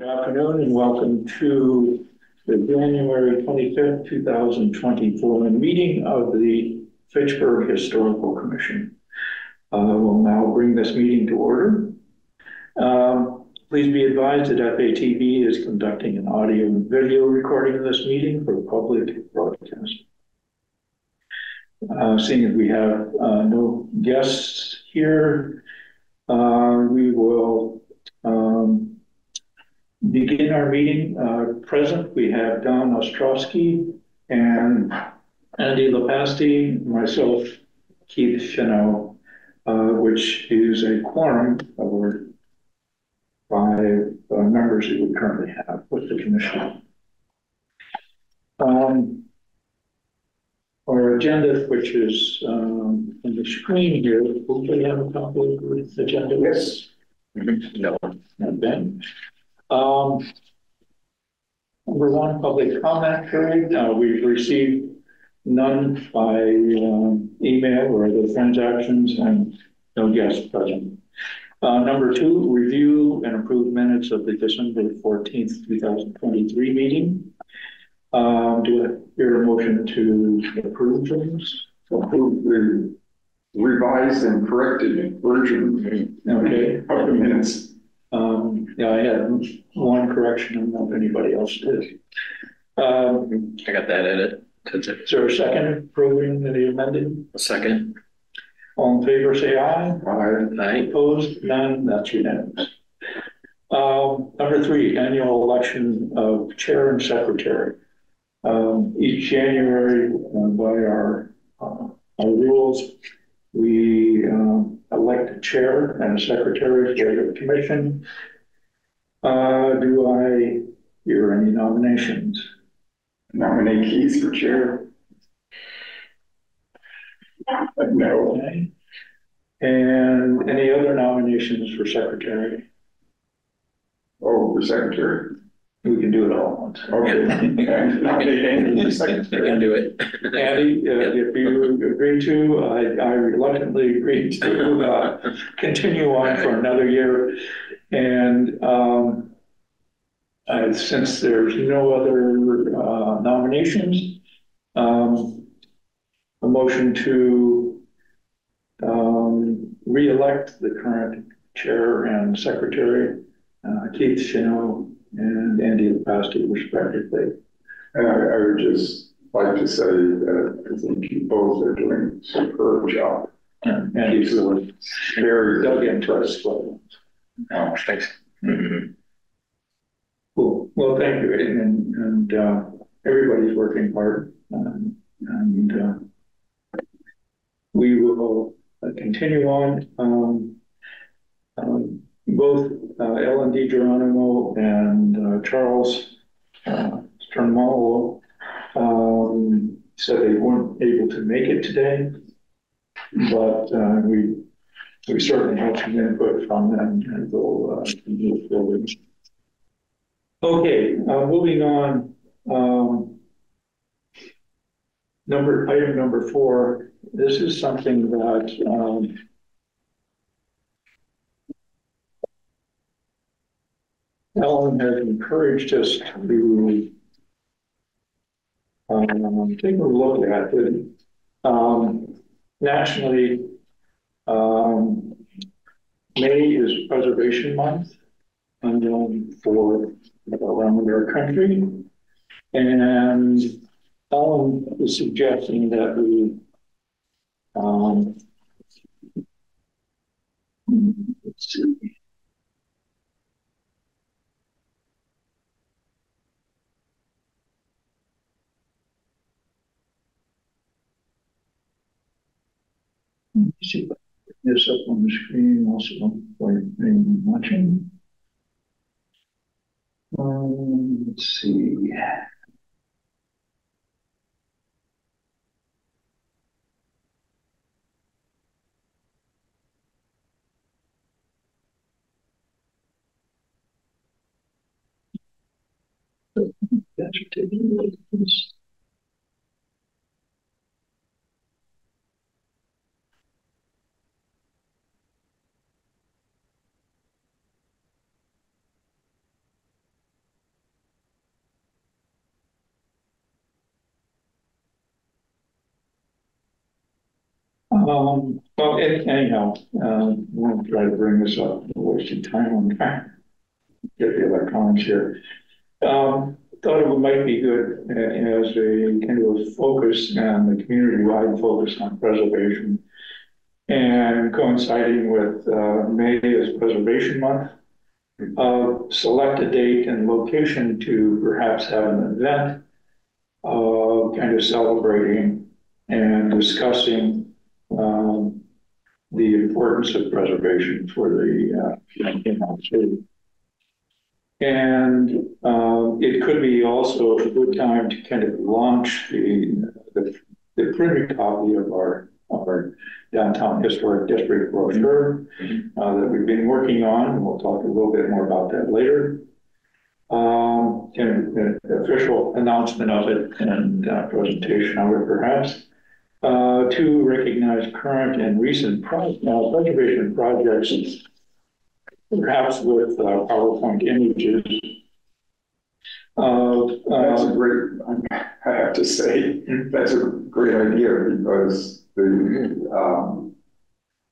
Good afternoon and welcome to the January twenty-fifth, two thousand twenty-four meeting of the Fitchburg Historical Commission. Uh, we'll now bring this meeting to order. Um, please be advised that FATV is conducting an audio and video recording of this meeting for public broadcast. Uh, seeing as we have, uh, no guests here, uh, we will, um, begin our meeting. Uh, present, we have Don Ostrowski and Andy Lepasti, myself, Keith Chanel, uh, which is a quorum of our five uh, members that we currently have with the commission. Um, our agenda, which is um, on the screen here, hopefully have a copy of the agenda. Yes. No. Not Ben. Um, number one, public comment period. Uh, we've received none by um, email or other transactions and no guests present. Uh, number two, review and approve minutes of the December fourteenth, two thousand twenty-three meeting. Um, do I hear a motion to approve things? Approve the revised and corrected version Okay. of the minutes. Um, yeah, I had one correction, I don't know if anybody else did. Um, I got that edit. Is there a second approving the amended? A second. All in favor, say aye. Aye. Aye. Opposed, none, that's unanimous. Um, number three, annual election of chair and secretary. Um, each January, uh, by our, uh, our rules, we, um, elect a chair and a secretary for the commission. Uh, do I hear any nominations? Nominate Keith for chair. No. Okay. And any other nominations for secretary? Oh, for secretary. We can do it all at once. Okay. And Nominate Andy for I secretary. can do it. Andy, uh, if you agree to, I, I reluctantly agree to, uh, continue on for another year. And, um, uh, since there's no other, uh, nominations, um, a motion to, um, re-elect the current chair and secretary, uh, Keith Chanel and Andy Lepasti respectively. And I, I would just like to say that I think you both are doing a superb job. And Andy's really Very dug into. Oh, thanks. Mhm. Cool. Well, thank you, and, and, uh, everybody's working hard, um, and, uh, we will uh, continue on, um, um, both, uh, Ellen D. Geronimo and, uh, Charles, uh, um, said they weren't able to make it today, but, uh, we, we certainly have some input from them, and we'll, uh, move forward. Okay, uh, moving on, um, number, item number four, this is something that, um, Ellen has encouraged us to um, take a look at it. Um, nationally, um, May is Preservation Month, um, for around our country. And Ellen is suggesting that we, um, let's see. Let me see if I can put this up on the screen also for anyone watching. Um, let's see. That's Um, well, an- anyhow, um, we'll try to bring this up, wasting time on that. Get the electronics here. Um, thought it might be good uh, as a kind of a focus and the community-wide focus on preservation. And coinciding with, uh, May as Preservation Month. Uh, select a date and location to perhaps have an event. Uh, kind of celebrating and discussing the importance of preservation for the, uh. And, um, it could be also a good time to kind of launch the, the, the printed copy of our, of our downtown historic district brochure, uh, that we've been working on, and we'll talk a little bit more about that later. Um, and an official announcement of it and, uh, presentation of it perhaps uh, to recognize current and recent pro- uh, preservation projects, perhaps with uh, PowerPoint images. That's a uh, great, I have to say, that's a great idea because the, um,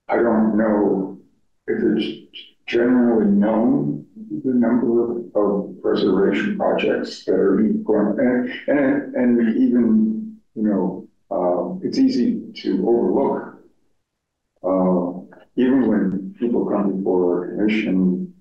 I don't know if it's generally known, the number of preservation projects that are going, and, and, and even, you know, um, it's easy to overlook. Uh, even when people come before a commission,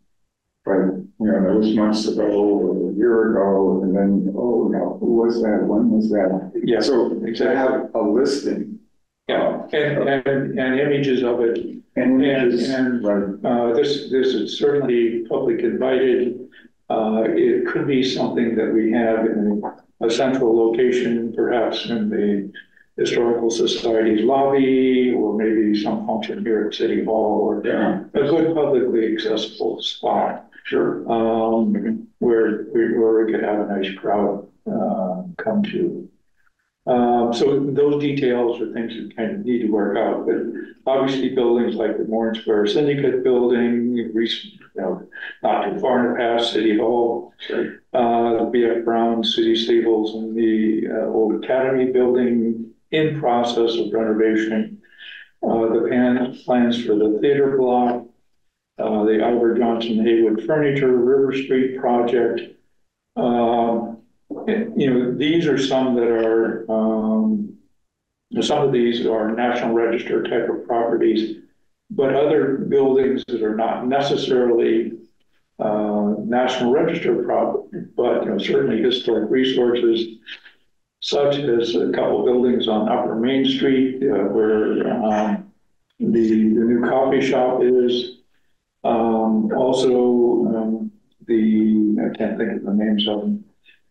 but, you know, was months ago or a year ago, and then, oh, now, who was that? When was that? yeah, So to exactly. have a listing. yeah, and, and, and images of it. And And- and- right, Uh, this, this is certainly public invited. Uh, it could be something that we have in a central location, perhaps in the Historical Society's lobby, or maybe some function here at City Hall, or yeah, a good publicly accessible spot, sure. um, where, where we could have a nice crowd, uh, come to. Um, so those details are things that kind of need to work out, but obviously buildings like the Warren Square Syndicate Building, recent, you know, not too far in the past, City Hall, uh, B.F. Brown City Stables and the, uh, old Academy Building in process of renovation. Uh, the plan, plans for the theater block, uh, the Albert Johnson Haywood Furniture River Street project. And, you know, these are some that are, um, some of these are National Register type of properties, but other buildings that are not necessarily uh, National Register property, but, you know, certainly historic resources, such as a couple buildings on Upper Main Street, uh, where, um, the, the new coffee shop is. Um, also, um, the, I can't think of the names of them,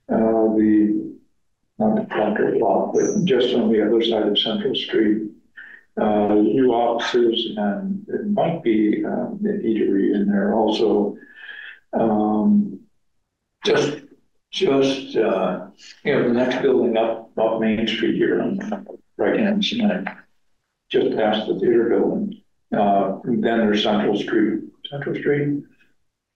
uh, the, not the Proctor block, but just on the other side of Central Street. Uh, new offices and it might be, um, an eatery in there also. Um, just, just, uh, you know, the next building up, up Main Street here on the right hand side, just past the theater building. Uh, then there's Central Street, Central Street.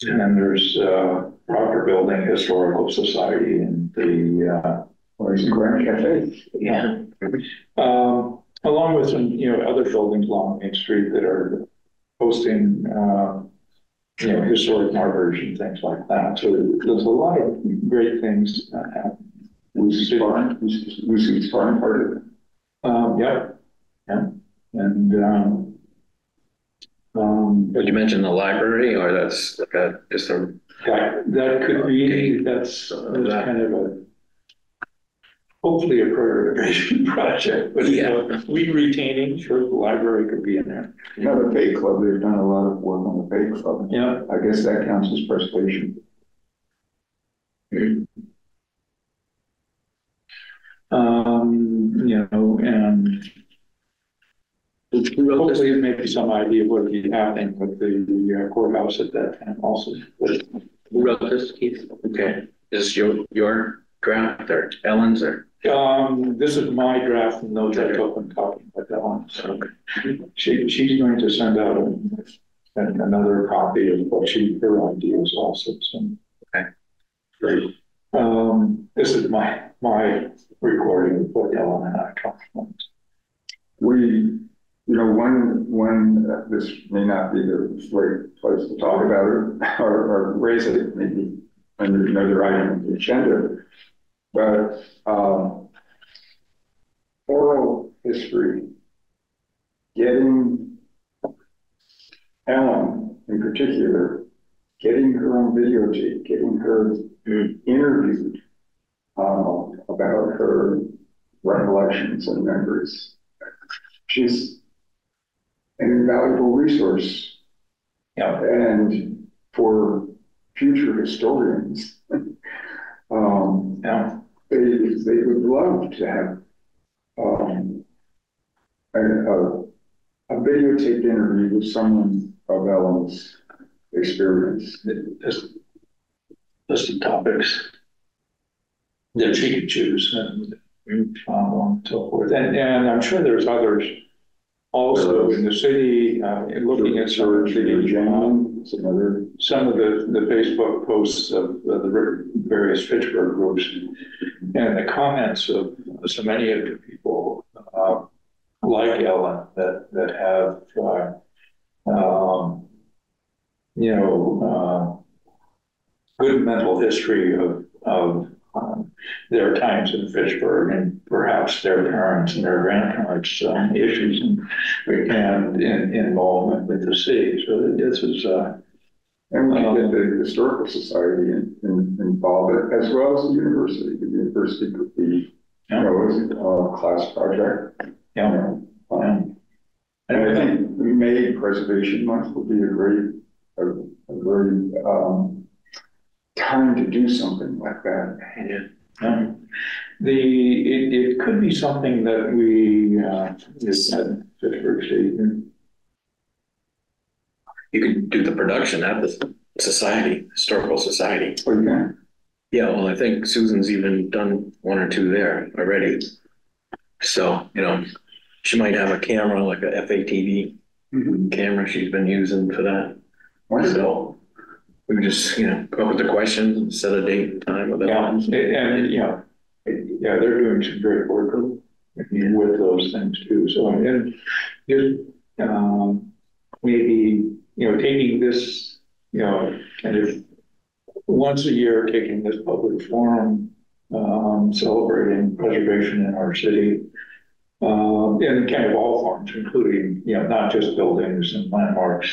And then there's, uh, Proctor Building Historical Society and the, uh, Or is Grand Cafe? yeah. Um, along with some, you know, other buildings along Main Street that are hosting, uh, you know, historic markers and things like that. So there's a lot of great things uh, happening. Lucy's Farm, Lucy's Lucy's Farm part of it. Um, yeah, yeah, and, um, um, Would you mention the library or that's like a, just a, that, that could be, that's, that's kind of a, hopefully a prioritization project, but, you know, we retaining, sure, the library could be in there. Now, the Bay Club, they've done a lot of work on the Bay Club. Yeah, I guess that counts as preservation. um, you know, and who wrote this? hopefully maybe some idea of what would be happening with the uh, courthouse at that time also. But Who wrote this, Keith? Okay, is your, your draft or Ellen's or? Um, this is my draft and those I took and copied with that one, so she, she's going to send out a- an- another copy of what she, her ideas also, so. Okay. Great. Um, this is my, my recording of what Ellen and I talked about. We, you know, one, one, uh, this may not be the right place to talk about it or, or raise it, maybe under another item on the agenda. But, um, oral history, getting Ellen in particular, getting her on videotape, getting her interviewed uh, about her recollections and memories. She's an invaluable resource Yeah, and for future historians. Um, yeah, they, they would love to have, um, a, a, a videotaped interview with someone of Ellen's experience. this list of topics that she could choose and so forth. And, and I'm sure there's others also in the city, uh, looking at some of George the, Virginian, some other, some of the, the Facebook posts of the various Fitchburg groups and the comments of so many of the people, uh, like Ellen that, that have, uh, um, you know, uh, good mental history of, of, um, their times in Fitchburg and perhaps their parents and their grandparents' um, issues and, and in, involvement with the city. So this is, uh, and we get the Historical Society in, in, involved, as well as the university. The university could be, you know, a class project. you know, um, And I think May Preservation Month would be a great, a, a great, um, time to do something like that. Um, The, it, it could be something that we, uh, is at Fitchburg State. You could do the production at the society, historical society. Oh, you can? Yeah, well, I think Susan's even done one or two there already. So, you know, she might have a camera, like a FATV camera she's been using for that. Wonderful. So we just, you know, come up with the questions, and set a date and time with Yeah, them. and, and, you know, yeah, they're doing some great work with those things too. So, and just, um, maybe, you know, taking this, you know, kind of once a year, taking this public forum, um, celebrating preservation in our city. Um, in kind of all forms, including, you know, not just buildings and landmarks,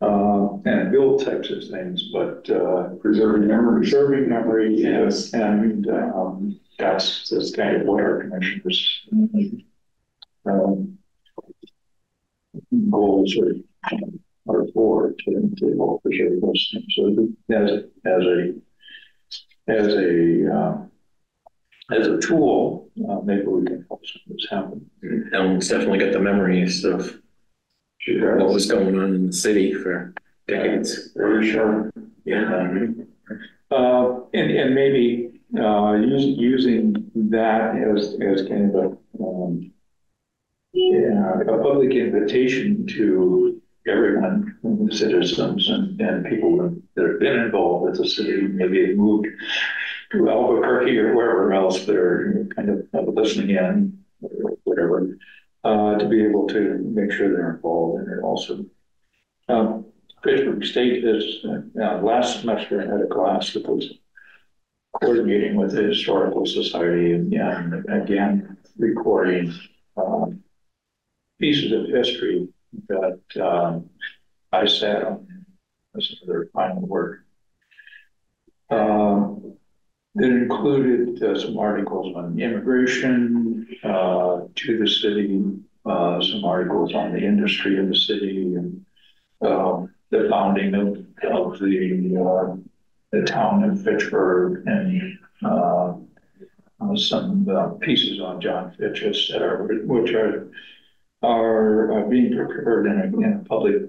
uh, and build types of things, but, uh, Preserving memory. preserving memory, yes, and, um, that's, that's kind of what our commission is. Um, goals are, are for, to, to help preserve those things, so as, as a, as a, um, as a tool, uh, maybe we can help some of this happen. Ellen's definitely got the memories of She what was going on in the city for decades. Very sharp. Yeah. Uh, and, and maybe, uh, using, using that as, as kind of a, um, yeah, a public invitation to everyone, the citizens and, and people that have been involved with the city, maybe have moved to Albuquerque or wherever else they're kind of listening in, whatever, uh, to be able to make sure they're involved in it also. Um, Fitchburg State is, uh, last semester I had a class that was coordinating with the Historical Society and, and again, recording, um, pieces of history that, um, I sat on as their final work. Um, it included uh, some articles on immigration, uh, to the city, uh, some articles on the industry of the city and, um, the founding of, of the, uh, the town of Fitchburg and, uh, uh, some pieces on John Fitch, et cetera, which are, are uh, being prepared in a, in a public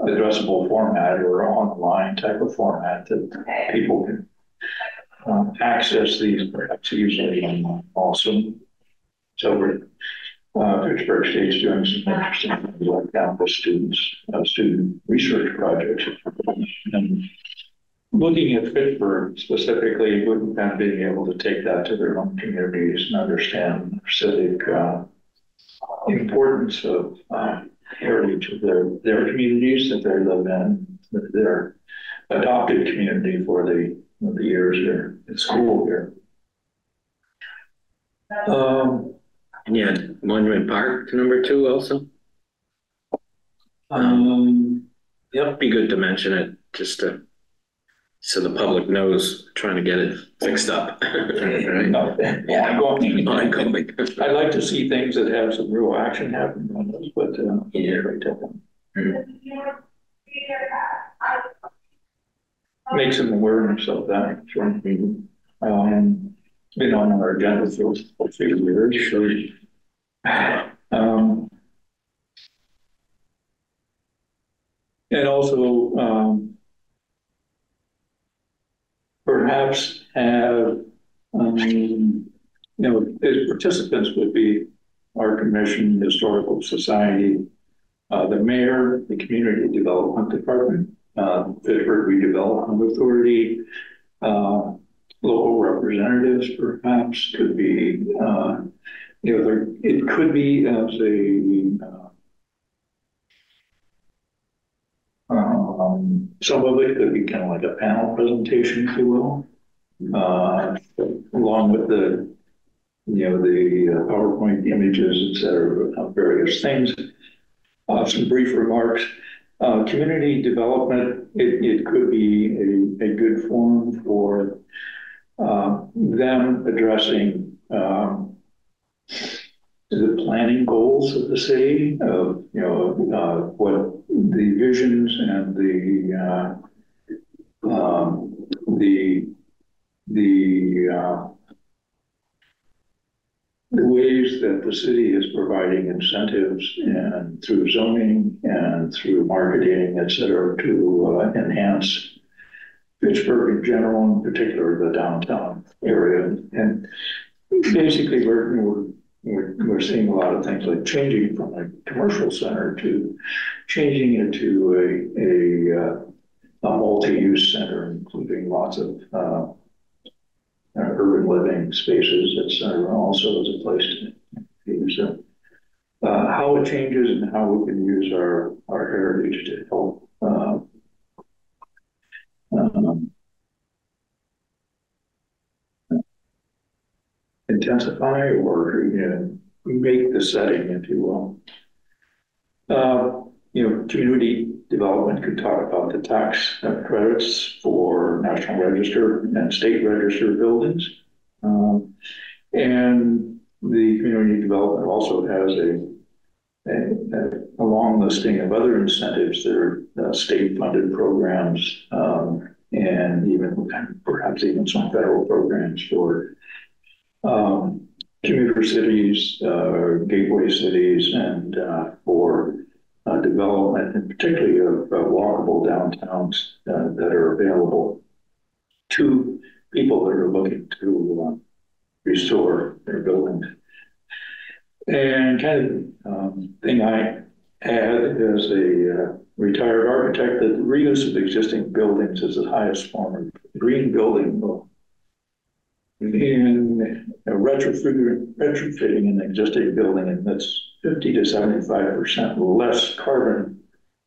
addressable format or online type of format that people can um, access these perhaps easily and also. So we're, uh, Fitchburg State's doing some interesting things like campus students, uh, student research projects. And looking at Fitchburg specifically, and being able to take that to their own communities and understand civic, uh, importance of, uh, heritage of their, their communities that they live in, their adopted community for the, the years here at school here. Um, Yeah, Monument Park, number two also. um, Yep, be good to mention it, just to, so the public knows, trying to get it fixed up. Right? no, yeah, going, Ongoing. I'd like to see things that have some real action happen on this, but, uh, yeah, right, that make some awareness of that, sure. Um, been on our agenda for a few years, sure. Um, and also, um, perhaps have, um, you know, as participants would be our commission, historical society, uh, the mayor, the community development department, uh, Fitchburg Redevelopment Authority, uh, local representatives perhaps could be, uh, you know, there, it could be as a, uh, um, some of it could be kind of like a panel presentation, if you will, uh, along with the, you know, the uh, PowerPoint images, et cetera, various things. Uh, some brief remarks. Uh, community development, it, it could be a, a good forum for uh, them addressing um, the planning goals of the city, of, you know, uh, what the visions and the, uh, um, the, the, uh, the ways that the city is providing incentives and through zoning and through marketing, et cetera, to uh, enhance Fitchburg in general, in particular the downtown area. And basically, we're, we're, we're, we're seeing a lot of things like changing from a commercial center to changing into a, a, uh, a multi-use center, including lots of uh, uh, urban living spaces, et cetera, also as a place to use it. Uh, how it changes and how we can use our, our heritage to help uh, um, intensify or you know, make the setting, if you will. Uh, you know, community development could talk about the tax credits for National Register and State Register buildings. Um, and the community development also has a, a, a long listing of other incentives. There are uh, state-funded programs um, and even perhaps even some federal programs for um, commuter cities, uh, gateway cities, and uh, for uh, development, and particularly of walkable downtowns uh, that are available to people that are looking to uh, restore their buildings. And kind of um, thing I had as a uh, retired architect that the reuse of existing buildings is the highest form of green building In retrofitting, retrofitting an existing building, and that's 50 to 75% less carbon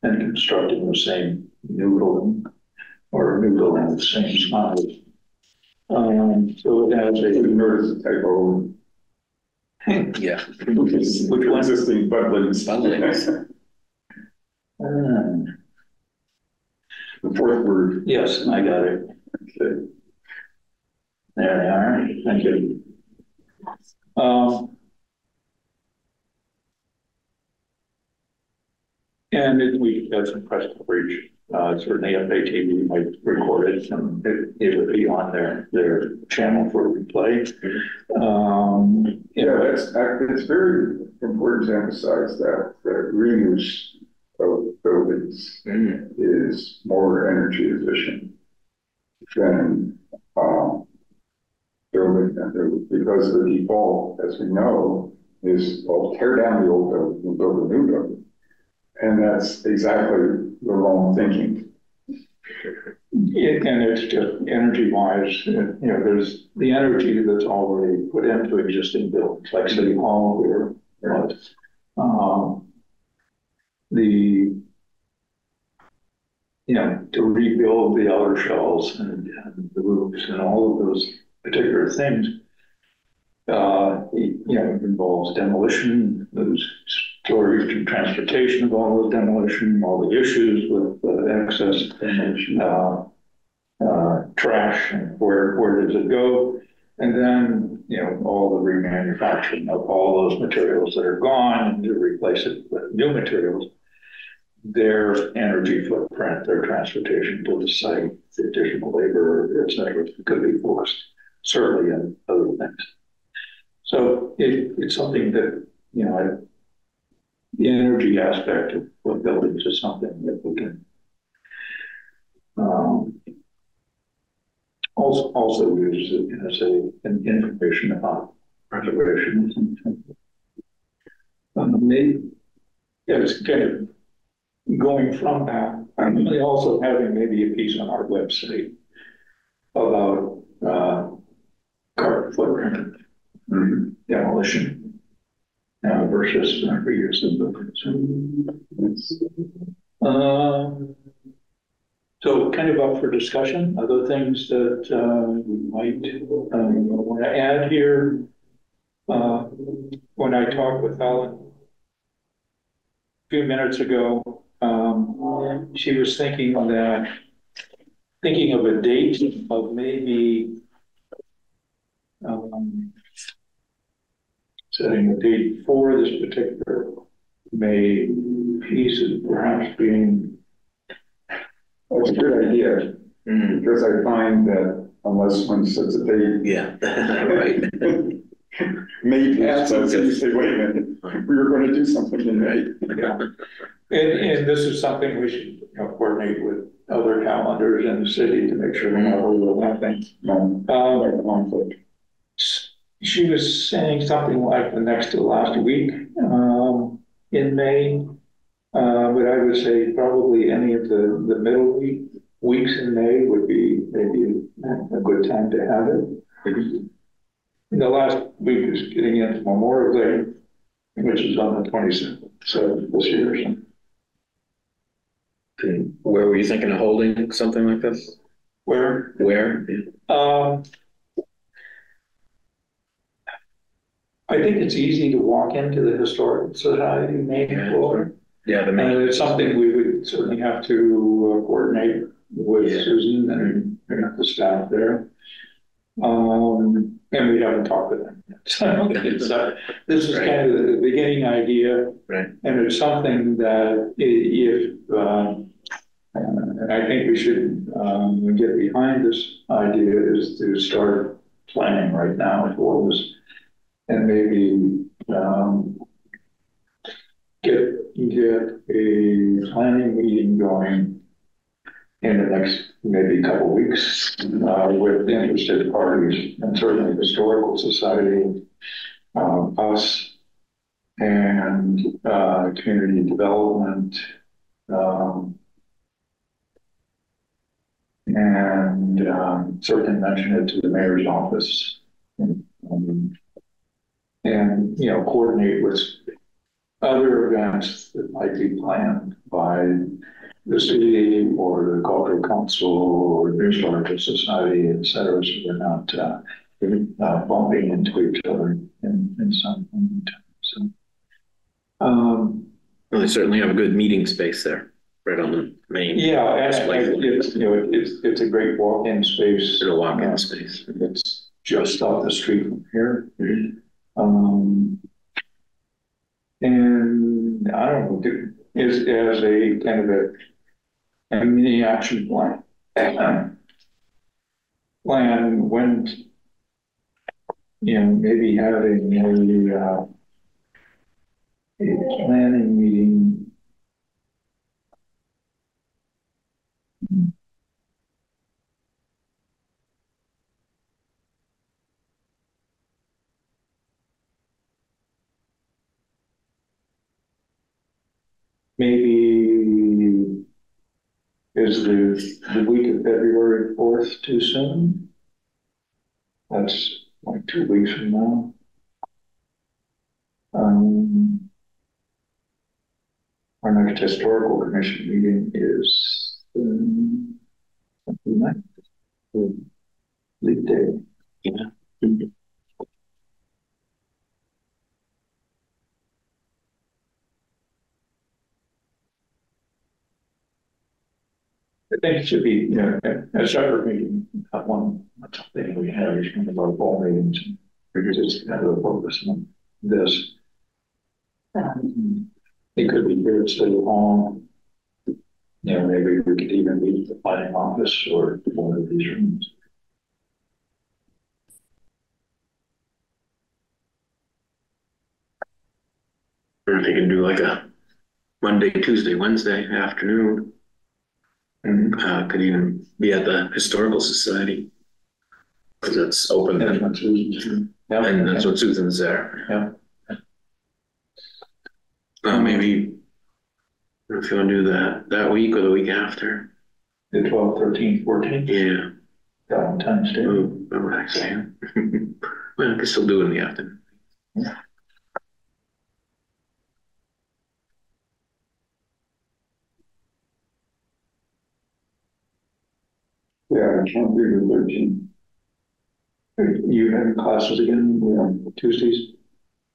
than constructing the same new building or a new building of the same size. Um, so it has a, the typo. Yeah. Which is Which one? Existing Budlings. Budlings. um, The fourth word. yes, I got it. Okay. There they are. Thank you. Um, and then we have some press coverage, uh, certainly FATV might record it and it, it would be on their, their channel for replay. Um, Yeah, that's, it's very important to emphasize that, that reuse of buildings Mm. is more energy efficient than, um, because the default, as we know, is, well, tear down the old building and build a new building. And that's exactly the wrong thinking. Yeah, and it's just energy wise, you know, there's the energy that's already put into existing buildings, like City Hall, we're but, um, the, you know, to rebuild the outer shells and, and the roofs and all of those particular things, uh, you know, involves demolition, those storage and transportation of all the demolition, all the issues with uh, excess uh, trash and where, where does it go? And then, you know, all the remanufacturing of all those materials that are gone and to replace it with new materials. Their energy footprint, their transportation to the site, the additional labor, et cetera, could be forced, certainly in other things. So it, it's something that, you know, I, the energy aspect of, buildings is something that we can um, also, also use as a, an information about preservation. Um, maybe, yeah, it's kind of going from that, and also having maybe a piece on our website about, uh, carbon footprint Mhm. demolition uh, versus reuse of buildings. Um, so kind of up for discussion, other things that, uh, we might, um, want to add here. Uh, when I talked with Ellen a few minutes ago, um, she was thinking that, thinking of a date of maybe, um, setting a date for this particular May piece is perhaps being, a good idea, Mm, because I find that unless one sets a date, yeah, right. May passes, and you say, wait a minute, we were gonna do something in May. yeah. And, and this is something we should, you know, coordinate with other calendars in the city to make sure we're not overlapping. No, Um, conflict. She was saying something like the next to last week, um, in May. Uh, but I would say probably any of the, the middle week, weeks in May would be maybe a good time to have it. The last week is getting into Memorial Day, which is on the twenty-seventh, so this year. so. Where were you thinking of holding something like this? Where, Where? um, I think it's easy to walk into the Historic Society main Yeah. floor. Yeah, the main, And it's something we would certainly have to uh, coordinate with Yeah. Susan and, and the staff there. Um, and we haven't talked with them yet. So it's, uh, this is Right. kind of the beginning idea. Right. And it's something that i- if, uh, and I think we should, um, get behind this idea is to start planning right now for this. And maybe, um, get, get a planning meeting going in the next maybe couple weeks, uh, with interested parties and certainly Historical Society, um, us, and, uh, community development, um, and, um, certainly mention it to the mayor's office. And, you know, coordinate with other events that might be planned by the city or the cultural council or the historical society, et cetera, so we're not, uh, uh, bumping into each other in, in some, in so. Um, well, they certainly have a good meeting space there, right on the main, yeah, and it's, you know, it's, it's a great walk-in space. sort of walk-in Uh, space. It's just off the street from here. Um, and I don't know, is, as a kind of a, a mini action plan. Plan when, you know, maybe having a, uh, a planning meeting. maybe is the, the week of February 4th too soon? That's like two weeks from now. Um, our next historical commission meeting is the um, the leap day. Yeah. I think it should be, you know, a a separate meeting, not one, not something we have, is kind of our fall meetings. Because it's kind of a focus on this. Um, It could be here at City Hall. You know, maybe we could even meet the planning office or one of these rooms. Or they can do like a Monday, Tuesday, Wednesday afternoon. And uh, could even be at the Historical Society. Cause it's open that's Susan's- yeah, and that's what Susan's there. Yeah. Uh, maybe. If you wanna do that, that week or the week after, The twelfth, thirteenth, fourteenth, yeah. Valentine's Day. Oh, actually. Well, I can still do it in the afternoon. Yeah, I can't do the thirteen. You having classes again, on Tuesdays?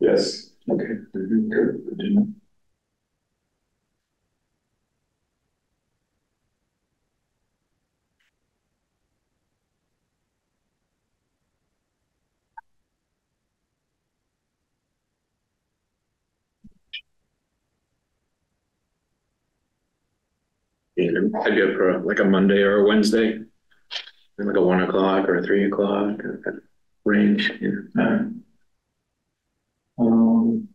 Yes, Okay, good, good to know. I'd go for like a Monday or a Wednesday. Like a one o'clock or a three o'clock uh, range, yeah. Um.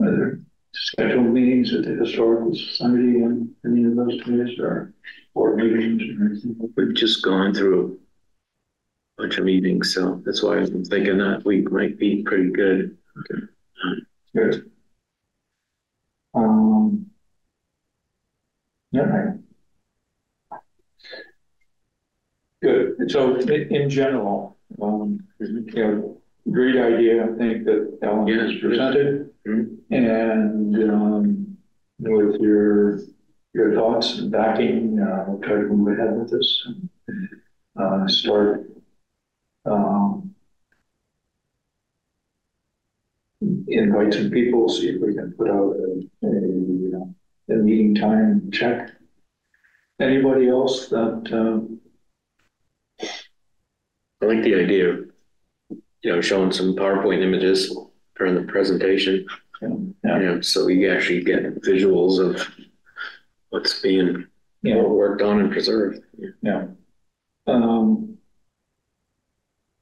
Other scheduled meetings at the historical society and any of those days or board meetings or anything? We've just gone through a bunch of meetings, so that's why I'm thinking that week might be pretty good. Okay. Good. Um. Yeah. Good, so in, general, um, you know, great idea, I think that Ellen has presented. Mhm. And, um, with your, your thoughts and backing, uh, we'll try to move ahead with this. and, Uh, start, um, invite some people, see if we can put out a, a, a meeting time check. Anybody else that, um, I like the idea of, you know, showing some PowerPoint images during the presentation, you you know, so you actually get visuals of what's being you know, worked on and preserved. Yeah. Um.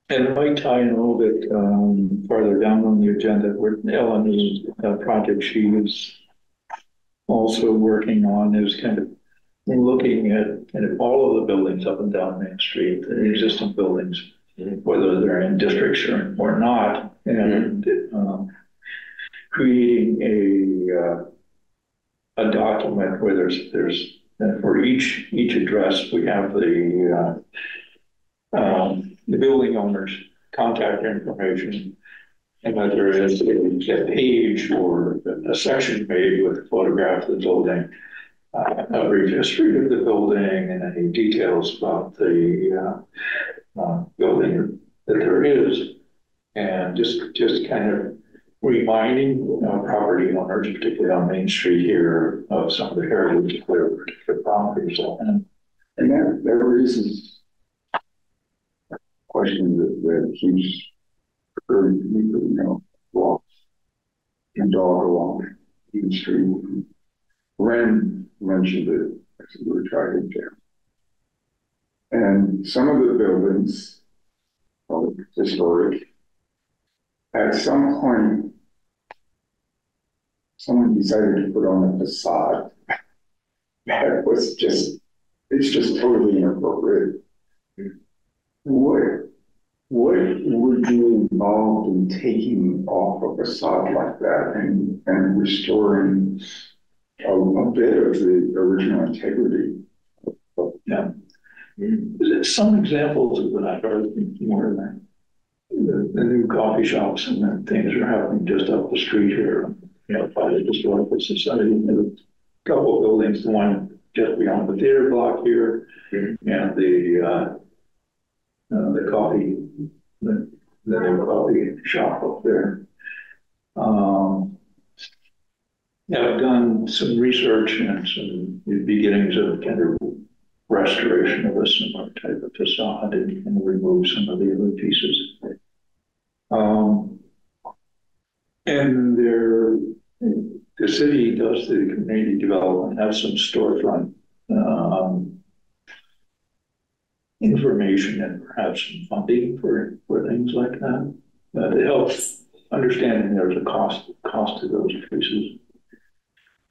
And Mike, I know that, um, farther down on the agenda, with uh, project she is also working on is kind of looking at, all of the buildings up and down Main Street, the existing buildings, whether they're in districts or, or not, and, um, creating a, uh, a document where there's, there's, for each, each address, we have the, uh, um, the building owner's contact information. And that there is a, a page or a section made with a photograph of the building. Uh, a brief history of the building and any details about the, uh, uh, building that there is. And just, just kind of reminding uh, property owners, particularly on Main Street here, of some of the heritage of their particular properties. And and that, that raises question that, that keeps occurring to me, you know, walks and dog along Main Street. Ren mentioned it as we were driving there. And some of the buildings, well, historic, at some point, someone decided to put on a facade that was just, it's just totally inappropriate. What, what would be involved in taking off a facade like that and, and restoring a, a bit of the original integrity? Yeah. Some examples of that are more than the, the new coffee shops and things are happening just up the street here, you know, by the Historical Society. A Couple of buildings, the one just beyond the theater block here, Mhm. and the, uh, uh, the coffee, the, the coffee shop up there. Um, I've done some research and some beginnings of kind of restoration of a similar type of facade and, and remove some of the other pieces. Um, and there, the city does the community development, have some storefront, um, information and perhaps some funding for, for things like that. Uh, to help understanding there's a cost, cost to those pieces.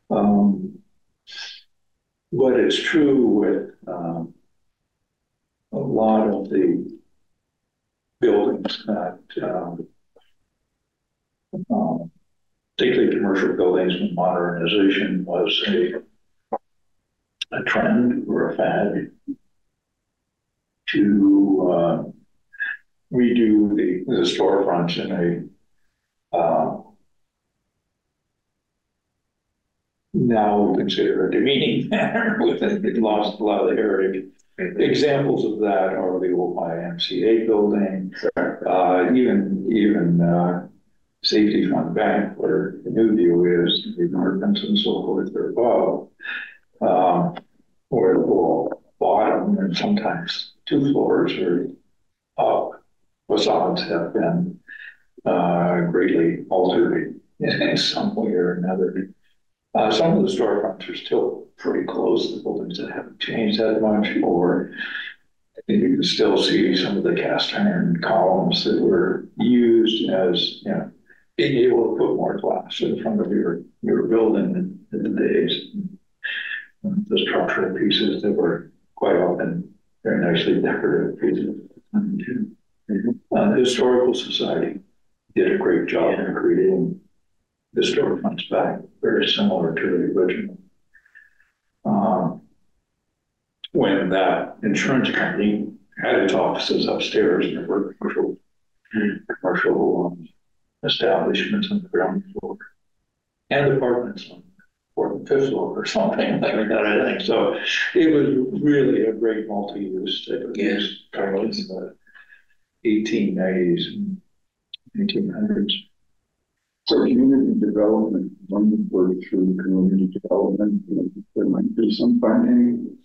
Um, but it's true with, um, a lot of the buildings that, um, um, particularly commercial buildings when modernization was a, a trend or a fad to, uh, redo the, the storefronts in a, uh, now we consider a demeaning manner with it, it lost a lot of the heritage. Examples of that are the old YMCA building, uh, even, even, uh, Safety Fund Bank where the new view is, the apartments and so forth are above. Um, where the bottom and sometimes two floors or up, facades have been, uh, greatly altered in some way or another. Uh, some of the storefronts are still pretty close to the buildings that haven't changed that much, or you can still see some of the cast iron columns that were used as, you know, being able to put more glass in front of your, your building in, the days. The structural pieces that were quite often very nicely decorative pieces. Uh, the Historical Society did a great job in creating the storefronts back, very similar to the original. Um, when that insurance company had its offices upstairs and there were commercial, commercial um, establishments on the ground floor and apartments on the fourth and fifth floor or something like that, I think. So it was really a great multi-use type of use, probably in the eighteen nineties and eighteen hundreds. So community development, one work through community development, there might be some funding.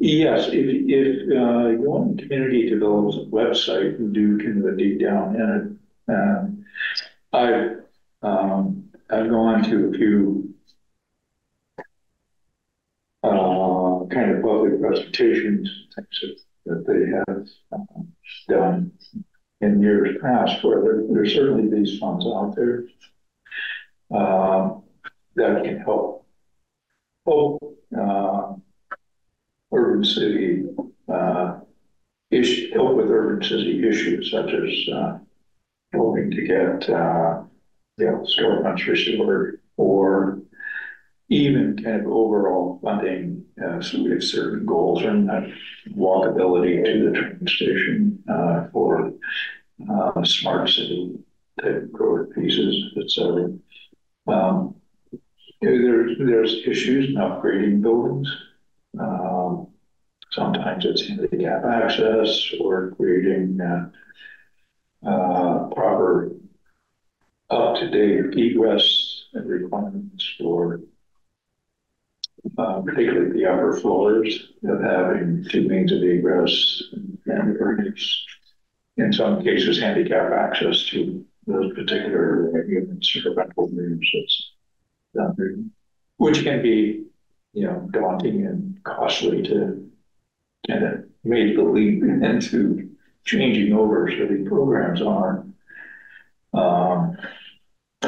Yes, if, if, uh, you want community develops a website do kind of a deep down in it. Um, I've, um, I've gone to a few uh, kind of public presentations, things that, that they have um, done in years past where there, there's certainly these funds out there uh, that can help, help, uh, urban city, uh, issue, help with urban city issues such as, uh, hoping to get, uh, you know, storefronts restored or even kind of overall funding, uh, so we have certain goals and walkability to the train station, uh, for, uh, smart city type growth pieces, et cetera. Um, there's, there's issues in upgrading buildings. Um, sometimes it's handicap access or creating, uh, uh, proper up-to-date egress and requirements for uh, particularly the upper floors of having two means of egress and perhaps in some cases handicap access to those particular units or rental rooms that's which can be, you know, daunting and costly to kind of make the leap into changing over so the programs are um,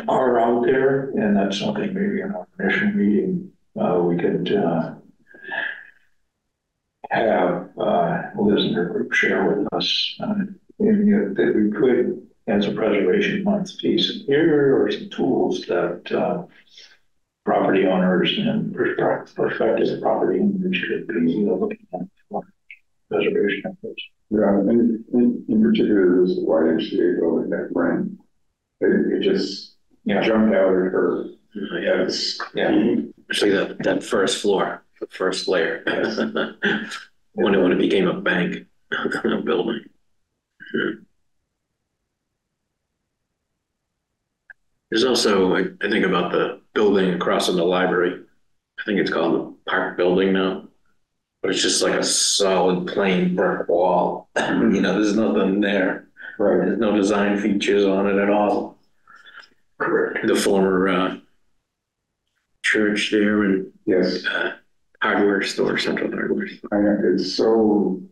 are out there, and that's something maybe in our initial meeting, uh, we could, uh, have, uh, and group share with us, uh, and, you know, that we could, as a preservation month piece, here are some tools that, uh, property owners and prospective property owners should be looking at for preservation efforts. Yeah, and in, in particular, this YMCA building that ran, it, it just Yeah. jumped out at her. Yeah, Yes. Yeah. especially that, that first floor, the first layer. When it, when it became a bank, a building. There's also, I, I think about the building across from the library. I think it's called the Park Building now. But it's just like a solid plain brick wall. You know, there's nothing there. Right, There's no design features on it at all. Correct. The former, uh, church there and, yes, uh, hardware store, central hardware. store. I know, it's so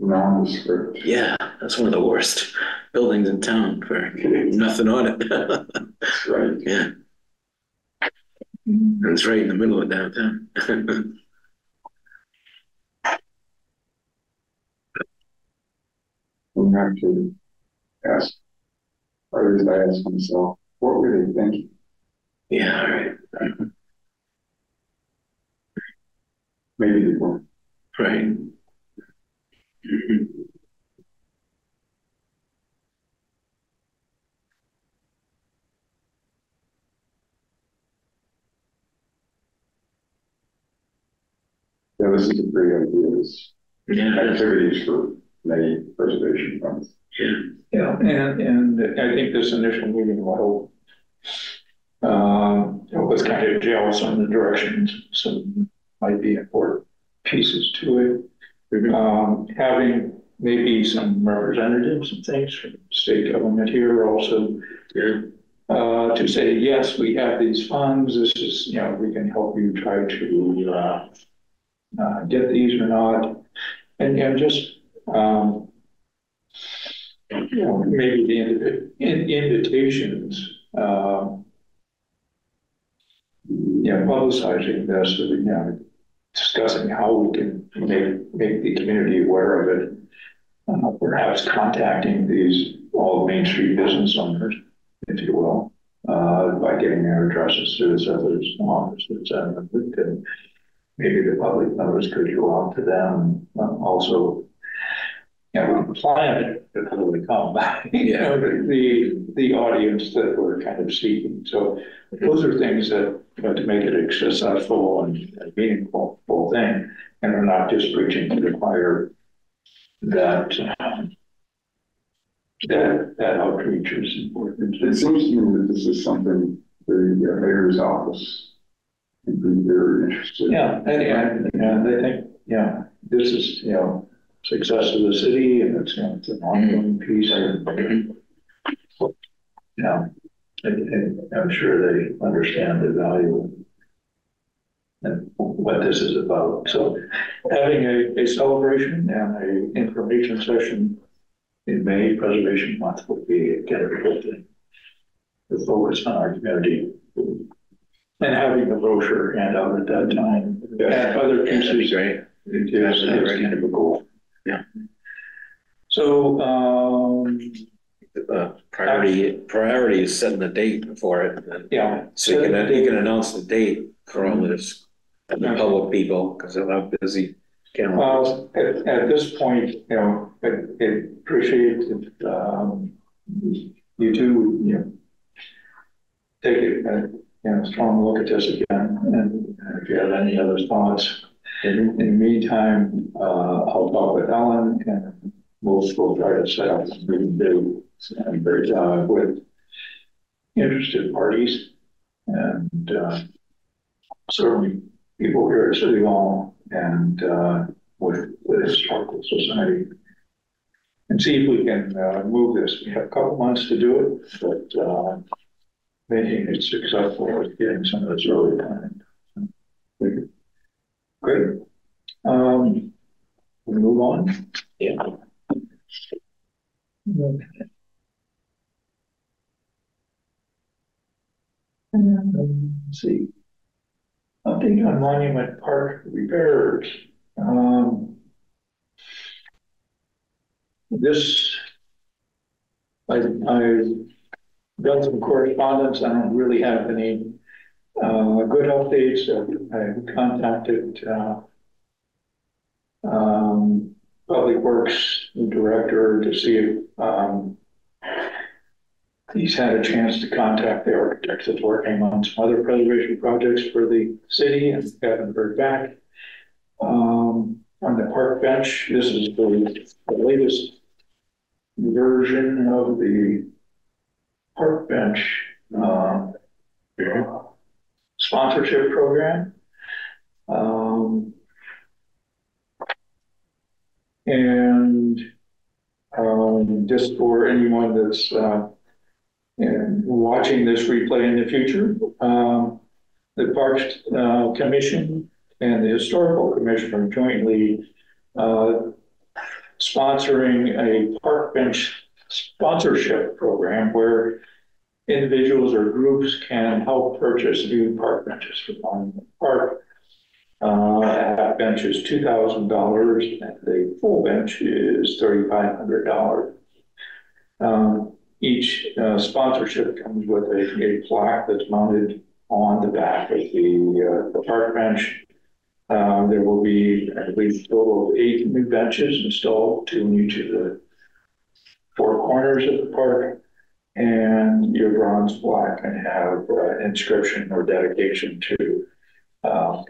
nondescript. Yeah, that's one of the worst buildings in town for nothing on it. That's right. Yeah. And it's right in the middle of downtown. We have to ask, or at least I ask myself, what were they thinking? Yeah, all right, Maybe they weren't. right. Yeah, this is a great idea, this Yeah, activities for May preservation funds. yeah, Yeah, and, and I think this initial meeting will help. Um, help us kind of gel some of the directions, some might be important pieces to it. Um, having maybe some representatives and things from state government here also. yeah, Uh, to say, yes, we have these funds, this is, you know, we can help you try to, uh. Uh, get these or not, and, and just, um. You know, maybe the invi- in, invitations, um. You know, publicizing this, so we, you know, discussing how we can make, make the community aware of it. Uh, perhaps contacting these, all Main Street business owners, if you will, uh, by getting their addresses to the settlers offices and maybe the public notice could go out to them, uh, also. You know, we plan it before we come, you know, the, the, the audience that we're kind of seeking, so those are things that, you know, to make it a successful and a meaningful full thing, and we're not just preaching to the choir that, um, that, that outreach is important. It seems to me that this is something the uh, mayor's office would be very interested. in. Yeah, and, and, and they think, yeah, this is, you know, success of the city and it's, you know, it's an ongoing piece. and, Yeah, and, and I'm sure they understand the value and what this is about. So having a, a celebration and a information session in May, Preservation Month would be, again, a good thing. To focus on our community. And having the brochure hand out at that time and other yeah, that'd be pieces great. it is, it's kind of a goal. Yeah. So, um, Uh, priority, priority is setting the date for it, and yeah. so you can, you can announce the date for all this. And the public people, because they'll have busy calendars. Well, at, at this point, you know, I, I appreciate that, um, you do, you know, take a, a, you know, strong look at this again, and if you have any other thoughts. In, the meantime, uh, I'll talk with Ellen and we'll, we'll try to set up some meeting and, uh, with interested parties. And, uh, certainly people here at City Hall and, uh, with the Historical Society. And see if we can, uh, move this. We have a couple months to do it, but, uh, making it successful is getting some of this early planning. Great. Um, we move on. Yeah. Let's see. Update on Monument Park repairs. Um, this, I, I done some correspondence. I don't really have any, uh, good updates. I contacted, uh, um, Public Works Director to see if, um, he's had a chance to contact the architects that's working on some other preservation projects for the city and haven't heard back. Um, on the park bench, this is the, the latest version of the park bench, um, sponsorship program. Um, and, um, just for anyone that's, uh, watching this replay in the future, um, the Parks, uh, Commission and the Historical Commission are jointly, uh, sponsoring a park bench sponsorship program where individuals or groups can help purchase new park benches for Monument Park. Uh, half bench is two thousand dollars, and the full bench is thirty-five hundred dollars. Um, each uh, sponsorship comes with a, a plaque that's mounted on the back of the, uh, the park bench. Uh, there will be, I believe, a total of eight new benches installed, two in each of the four corners of the park. And your bronze plaque can have uh, inscription or dedication to um,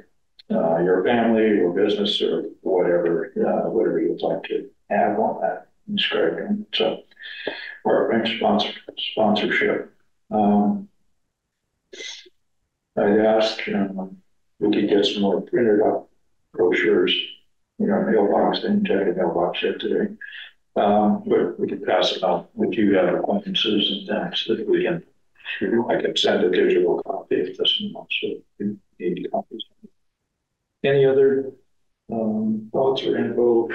uh, your family or business or whatever, uh, whatever you'd like to have on that inscription. So, park bench sponsor, sponsorship. Um, I'd ask, um, we could get some more printed up brochures, you know, mailbox, didn't check the mailbox yet today. Um, but we could pass it out if you have acquaintances and things that we can, I can send a digital copy if this one wants to, need copies. Any other, um, thoughts or info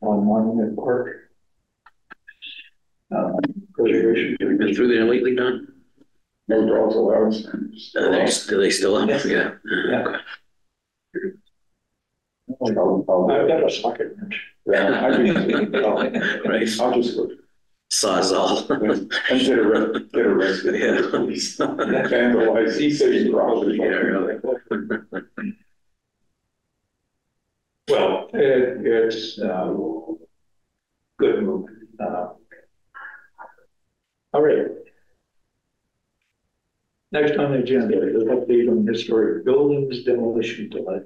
on Monument Park? Um, preservation. Have you been through there lately, Don? No dogs allowed. Are they, they still have? Yeah. Yeah. Okay. I've got a socket wrench. I Sawzall. and get arrested, get. Yeah. Vandalize, he said he probably. Yeah, really. Well, it, it's, uh, good move. Uh, All right. Next on the agenda is update on historic buildings demolition delay.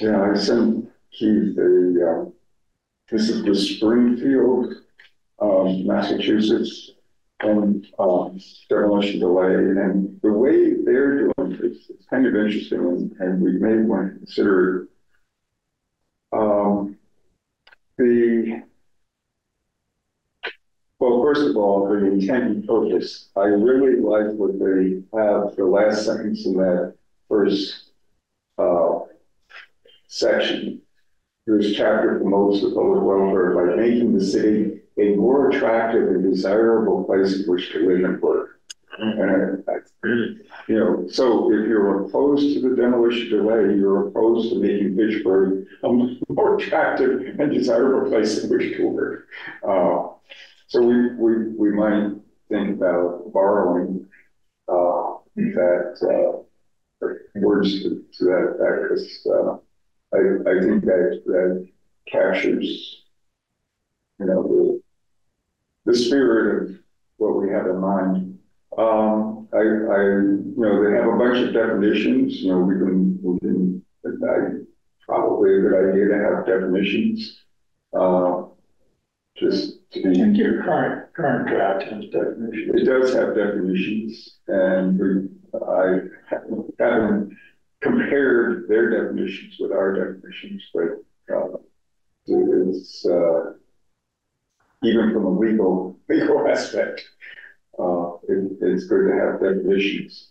Yeah, I sent Keith a, uh, this is the Springfield, um, Massachusetts, and, um, demolition delay, and the way they're doing it, it's, it's kind of interesting, and, and we may want to consider it. Um, the, well, first of all, the intent and purpose, I really like what they have, the last sentence in that first, section. This chapter promotes the public welfare by making the city a more attractive and desirable place in which to live and work. And you know, so if you're opposed to the demolition delay, you're opposed to making Fitchburg a more attractive and desirable place in which to work. Uh, so we, we, we might think about borrowing, uh, that, uh, words to, to that effect, 'cause, uh, I, I think that, that captures, you know, the, the spirit of what we have in mind. Um, I, I, you know, they have a bunch of definitions, you know, we can, we can, I, probably a good idea to have definitions. Uh, just to I think your current, current draft has definitions. it does have definitions, and we, I haven't compared their definitions with our definitions, but, uh, it's, uh, even from a legal, legal aspect, uh, it, it's good to have definitions.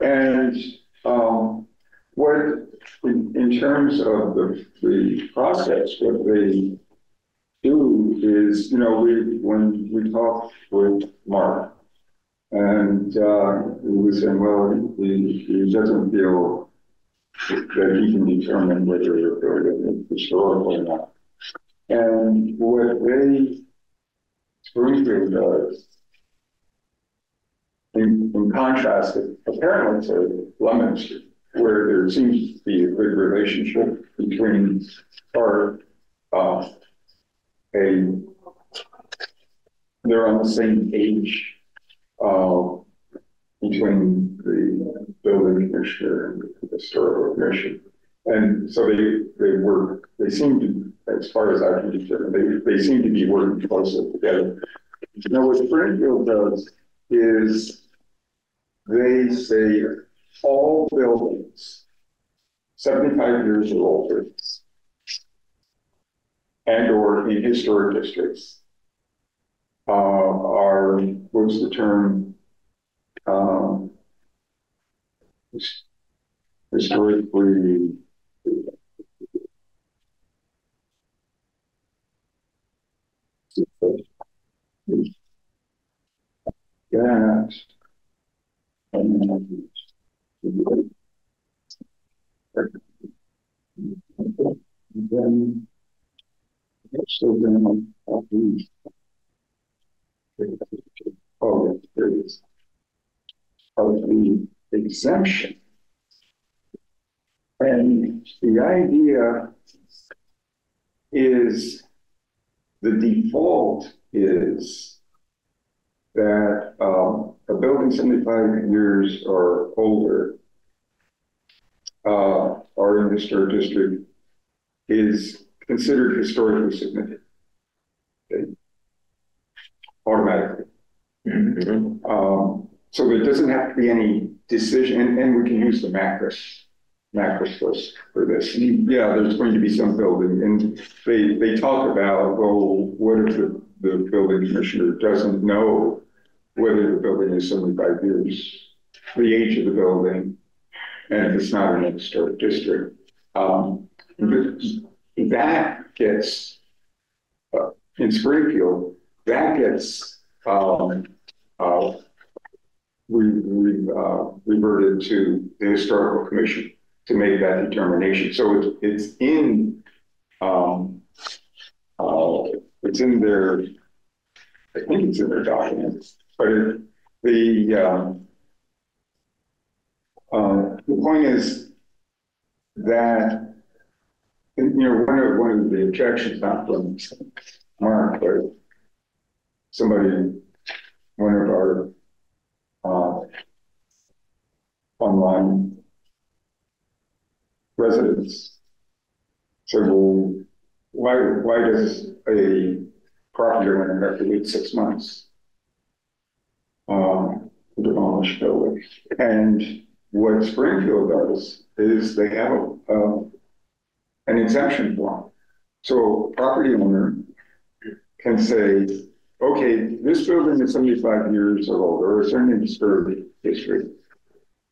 And, um, what, in, in terms of the, the process, what they do is, you know, we, when we talked with Mark, and, uh, was saying, well, he, he doesn't feel that he can determine whether it's historical or not. And what they, Springfield does, in, in contrast, apparently to Leominster, where there seems to be a good relationship between our, uh, a, they're on the same page, uh, between the building commissioner and the historical commission. And so they, they work, they seem to, as far as I can determine, they, they seem to be working closely together. Now, what Springfield does is they say all buildings seventy-five years or older and or in historic districts uh, are, what's the term? His- historically Yeah. Then. So then, I'll be. Oh, yeah, there it is. Of the exemption. And the idea is the default is that um, a building seventy-five years or older uh, or in the historic district is considered historically significant. Okay. Automatically. Mhm. Um, so there doesn't have to be any decision, and, and we can use the MACRIS, MACRIS list for this. Yeah, there's going to be some building, and they, they talk about, well, what if the, the building commissioner doesn't know whether the building is seventy-five years, the age of the building, and if it's not in a historic district. Um, that gets, uh, in Springfield, that gets, um, uh, we, we, uh, reverted to the historical commission to make that determination. So it's, it's in, um, uh, it's in their, I think it's in their documents, but it, the, um, uh, the point is that, you know, one of, one of the objections, not from Mark, but somebody, one of our uh, online residents So why, why does a property owner have to wait six months? Um, to demolish a building? And what Springfield does is they have a, an exemption form. So a property owner can say, okay, this building is seventy-five years old, or it's in historic history.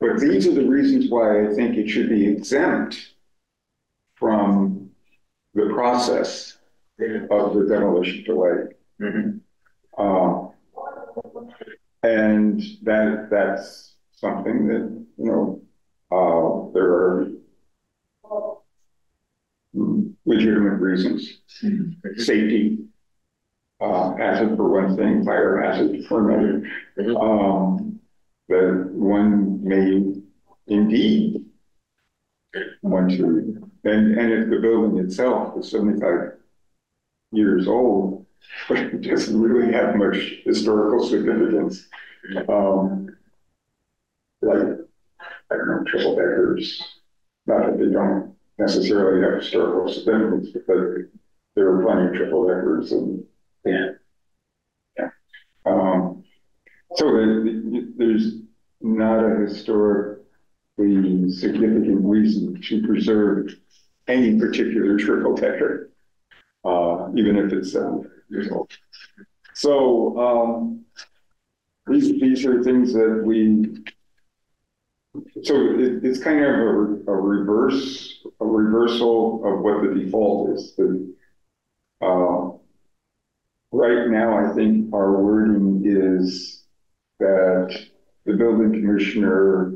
But these are the reasons why I think it should be exempt from the process of the demolition delay. Mhm. Uh, and that, that's something that, you know, uh, there are mm, legitimate reasons, safety, uh, hazard for one thing, fire hazard for another. Mhm. Um, that one may indeed want to, and, and if the building itself is seventy-five years old, but it doesn't really have much historical significance. Um, like, I don't know, triple deckers, not that they don't necessarily have historical significance, but there are plenty of triple deckers and. Yeah. Yeah. Um, so the- there's not a historically significant reason to preserve any particular triple decker uh, even if it's seven years old. So, um, these, these are things that we, so it, it's kind of a, a reverse, a reversal of what the default is. The, uh, right now, I think our wording is that the building commissioner,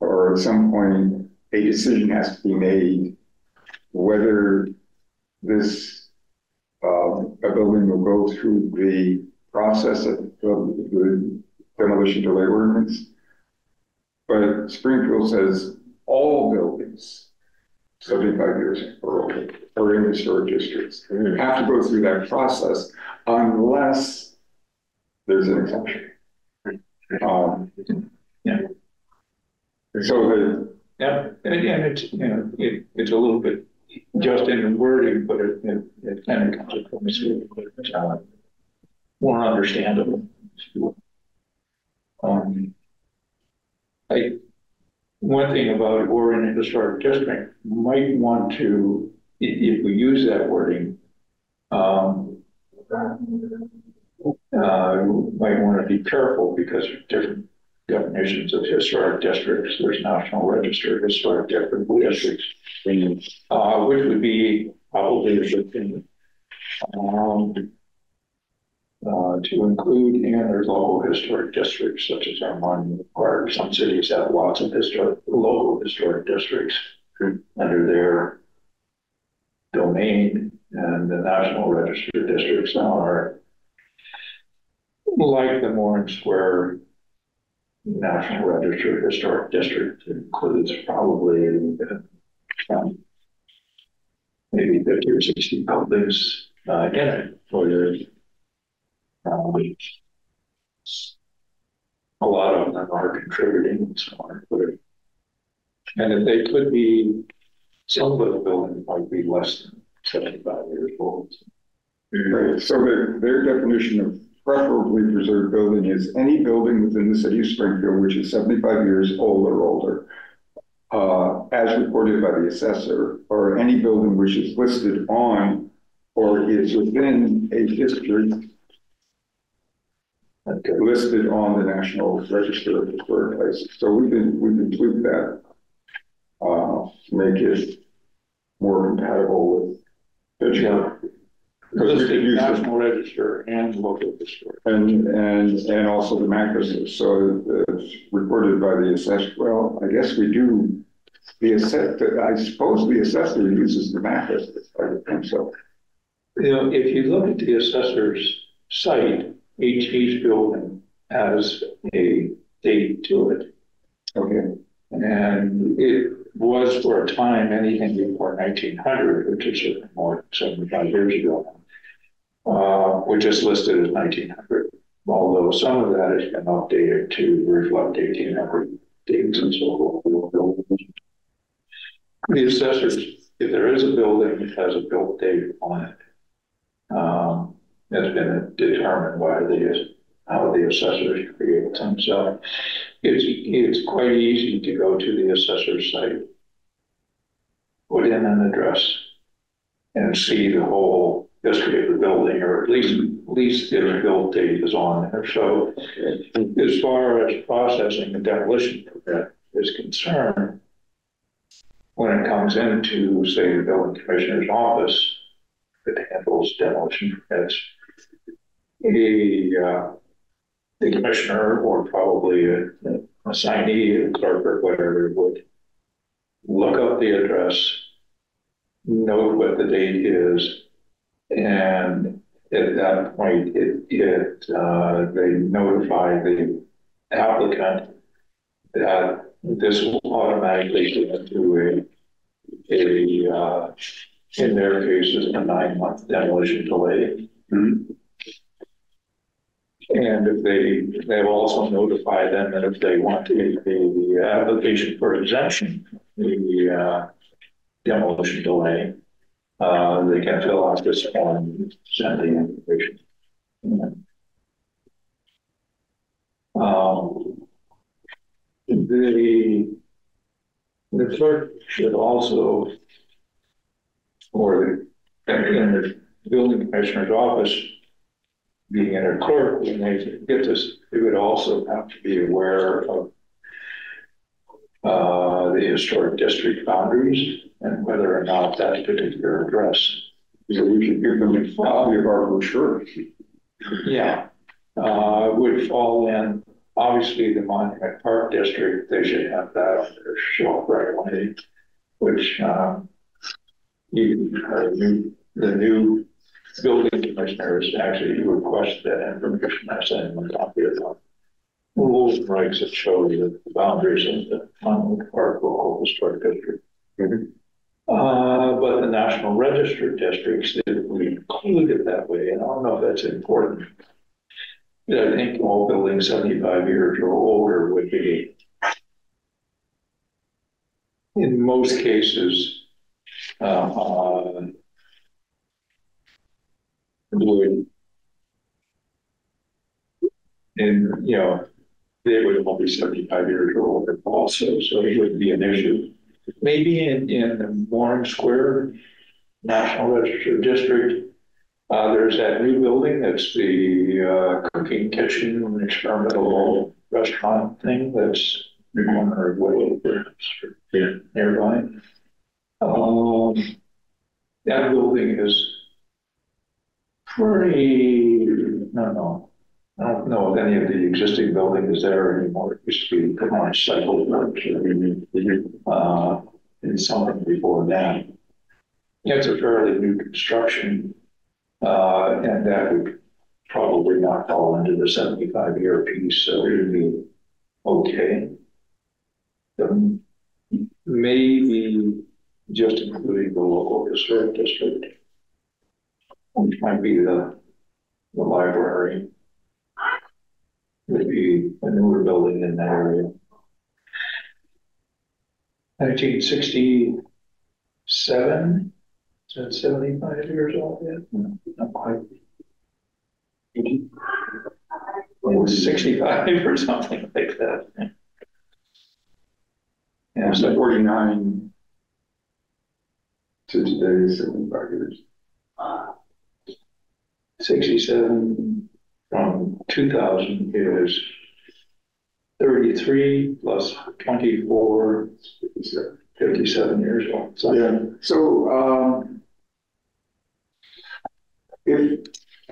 or at some point, a decision has to be made whether this um, a building will go through the process of, of the demolition delay ordinance. But Springfield says all buildings seventy-five years or older. are in historic districts. Hmm. Have to go through that process unless there's an exception. Um, Yeah. So the, Yeah, and it's, you know, it, it's a little bit just in wording, but it, it, it kind of comes across a uh, more understandable. Um, I, one thing about Oregon Historic District, might want to, if we use that wording, um, uh, might want to be careful because there's different definitions of historic districts. There's National Register of Historic District- Districts, uh, which would be probably a good thing. Um, uh, to include in their local historic districts such as our monument park. Some cities have lots of historic, local historic districts under their domain and the National Register districts are like the Warren Square National Register Historic District includes probably um, maybe fifty or sixty buildings uh, in it for the um, a lot of them are contributing and so on. And if they could be, some of the buildings might be less than seventy-five years old. right, so their, their definition of preferably preserved building is any building within the city of Springfield which is seventy-five years old or older. Uh, as reported by the assessor, or any building which is listed on or is within a district Okay. listed on the National Register of Historic Places. So we can, we can tweak that. Uh, to make it more compatible with. the Yeah. Because we could Listed the National Register and local historic. And, and, and also the MACRIS, so uh, it's reported by the assessor, well, I guess we do. The assess, I suppose the assessor uses the MACRIS, I would think so. You know, if you look at the assessor's site, each, each building has a date to it. Okay, And it was for a time, anything before nineteen hundred, which is more than seventy-five years ago. Uh, which is listed as nineteen hundred, although some of that has been updated to reflect eighteen hundred dates and so forth. The assessors, if there is a building that has a built date on it, um, has been determined by the, how the assessors create them, so it's, it's quite easy to go to the assessor's site, put in an address, and see the whole history of the building, or at least, at least the build date is on there. So as far as processing the demolition permit is concerned, when it comes into, say, the building commissioner's office that handles demolition permits, the, uh, the commissioner or probably a, a assignee, a clerk or whatever would look up the address, note what the date is, and at that point, it, it, uh, they notify the applicant that this will automatically go into a, a, uh, in their cases, a nine-month demolition delay. And if they, they've also notified them that if they want a, the application for exemption, the, uh, demolition delay, uh, they can fill out this form, and send the information. Um, the, the clerk should also, or the, in the building commissioner's office, being in a clerk, when they get this, they would also have to be aware of uh, the historic district boundaries and whether or not that particular address. so we should give them a copy of our brochure. Yeah. Uh, would fall in, obviously, the Monument Park District, they should have that on their shelf right away, which, um, you, uh, new, the new building commissioners actually request that information, I send them a copy of the rules and regs that show the boundaries of the Monument Park local historic district. Uh, but the National Register districts that we include it that way, and I don't know if that's important. I think all buildings seventy-five years or older would be. In most cases, uh, uh, would. And, you know, they would all be seventy-five years or older also, so it wouldn't be an issue. Maybe in, in the Warren Square National Register District, uh, there's that new building that's the, uh, cooking kitchen and experimental restaurant thing that's the corner of Willow, Yeah. nearby. Um, that building is pretty, no, no. I don't know if any of the existing buildings is there anymore. It used to be pretty much cycle. Uh, and something before that. It's a fairly new construction. Uh, and that would probably not fall into the seventy-five year piece, so it would be okay. Um, Maybe just including the local historic district. Which might be the, the library. Would be a newer building in that area. Nineteen sixty-seven, is that seventy-five years old yet? No, Not quite. It was sixty-five or something like that. Yeah, So forty-nine to today seventy-five years. sixty-seven from two thousand is thirty-three plus twenty-four, So, fifty-seven years old. So, Yeah, so, um, if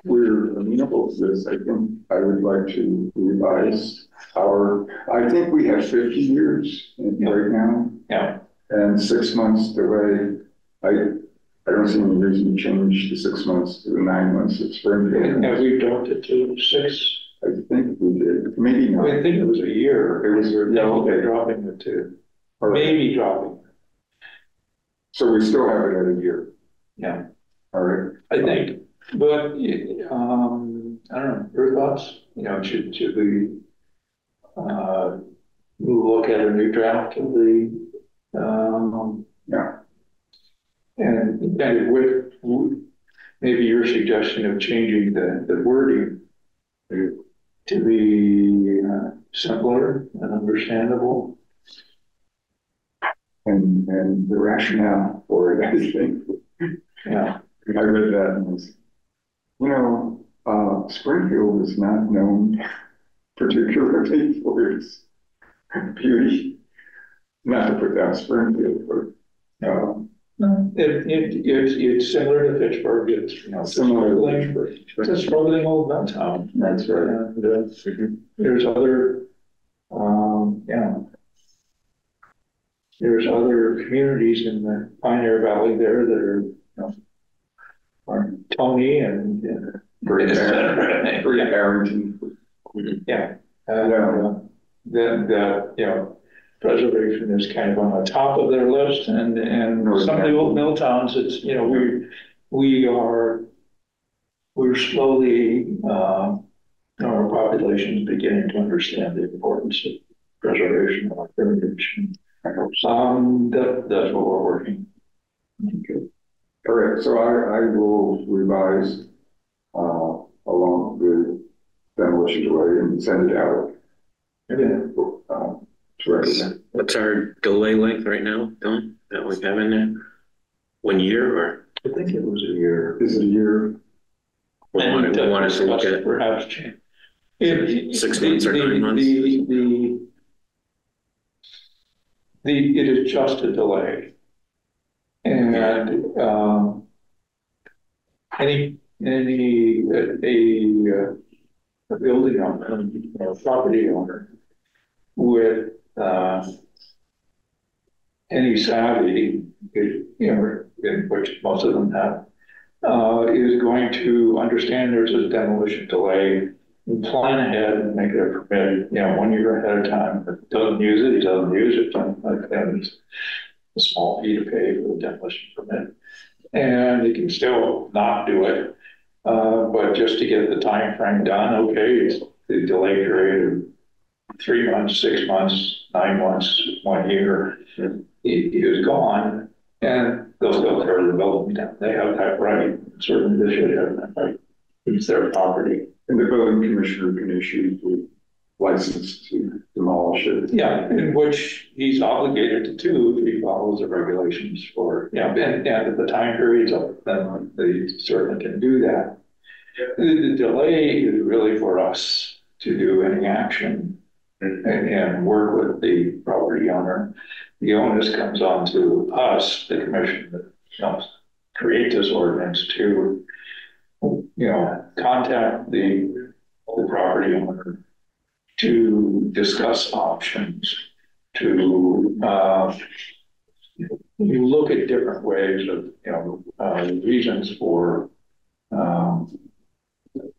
we're amenable to this, I think I would like to revise our, I think we have fifty years Yeah. right now, Yeah, and six months delay. I, I don't see any reason to change the six months to the nine months at have Springfield. we dropped it to six? I think we did, maybe not. I think it was a year. It was- No, okay. dropping it to, All right. maybe dropping, So we still have it at a year, yeah, all right? I think. But, um, I don't know, your thoughts, you know, should, should we, uh, look at a new draft of the, um, Yeah. And kind of with, maybe your suggestion of changing the, the wording to be uh, simpler and understandable. And, and the rationale for it, I think. Yeah, I read that and was, you know, uh, Springfield is not known particularly for its beauty. Not to put down Springfield, but, um, it, it, it's, it's similar to Fitchburg, it's, you know, it's a Similar to struggling, it's a struggling old mill town. That's right. And, uh, there's other, um, yeah. There's other communities in the Pioneer Valley there that are, you know, are Tony and, uh, Great Yeah. Great Barrington. yeah. And, uh, then, that, you know, preservation is kind of on the top of their list and, and some of the old mill towns, it's, you know, we, we are, we're slowly, uh, our population is beginning to understand the importance of preservation of our heritage. Um, that, that's what we're working. Okay. All right, so I, I will revise, uh, along the demolition delay and send it out. Okay. Um, to. What's our delay length right now, Don, that we have in there? One year or I think it was a year. Is it a year? we want And, to, uh, we want us to look at? Perhaps change. It- Six months or the- nine months? The, the, the, it is just a delay. And, um, any, any, uh, a, uh, a building owner, or property owner with, uh, any savvy, you know, which most of them have, uh, is going to understand there's a demolition delay, and plan ahead and make it a permit, you know, one year ahead of time. If doesn't use it, he doesn't use it, like that. a small fee to pay for the demolition permit. And he can still not do it, uh, but just to get the time frame done, okay, it's the delay period of three months, six months, nine months, one year, he, he was gone, and they'll still tear the building down. They have that right, certainly they should have that right. It's their property. And the building commissioner can issue the license to demolish it. Yeah, in which he's obligated to do if he follows the regulations for, yeah, and, and if the time period's up, then they certainly can do that. The, the delay is really for us to do any action and, and work with the property owner. The onus comes on to us, the commission, that, know, create this ordinance to, you know, contact the, the property owner to discuss options, to, uh, look at different ways of, you know, uh, reasons for, um,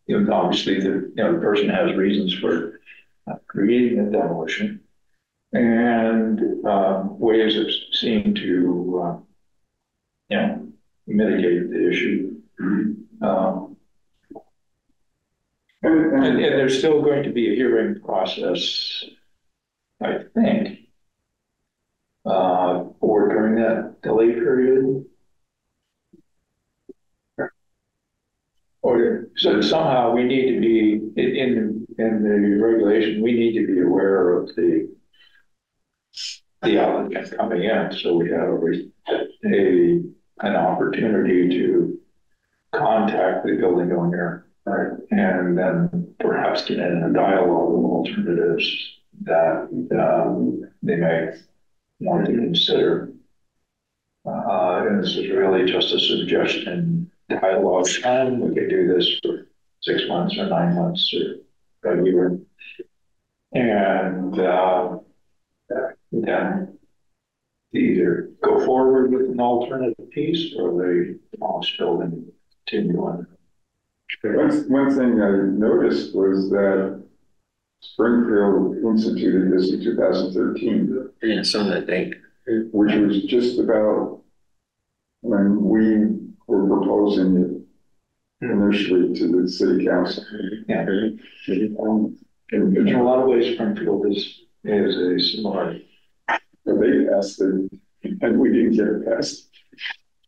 you know, obviously the, you know, the person has reasons for creating a demolition and, um, ways of seeing to, uh, you know, mitigate the issue. Um, And, and, and and there's still going to be a hearing process, I think. Uh, or during that delay period. Or, so somehow we need to be, in, in, in the regulation, we need to be aware of the. The applicant coming in, so we have a, a, an opportunity to contact the building owner. Right, and then perhaps get in a dialogue with alternatives that, um, they may want to consider. Uh, and this is really just a suggestion, dialogue time, we could do this for six months or nine months or a year. And, uh, then either go forward with an alternative piece or they demolish building, continue on. one, one thing I noticed was that Springfield instituted this in two thousand thirteen, Yeah, some of that date. which was just about when we were proposing it initially to the city council. Yeah. Um, In, in a lot of ways, Springfield is, is a similar. But they passed it, and we didn't get it passed.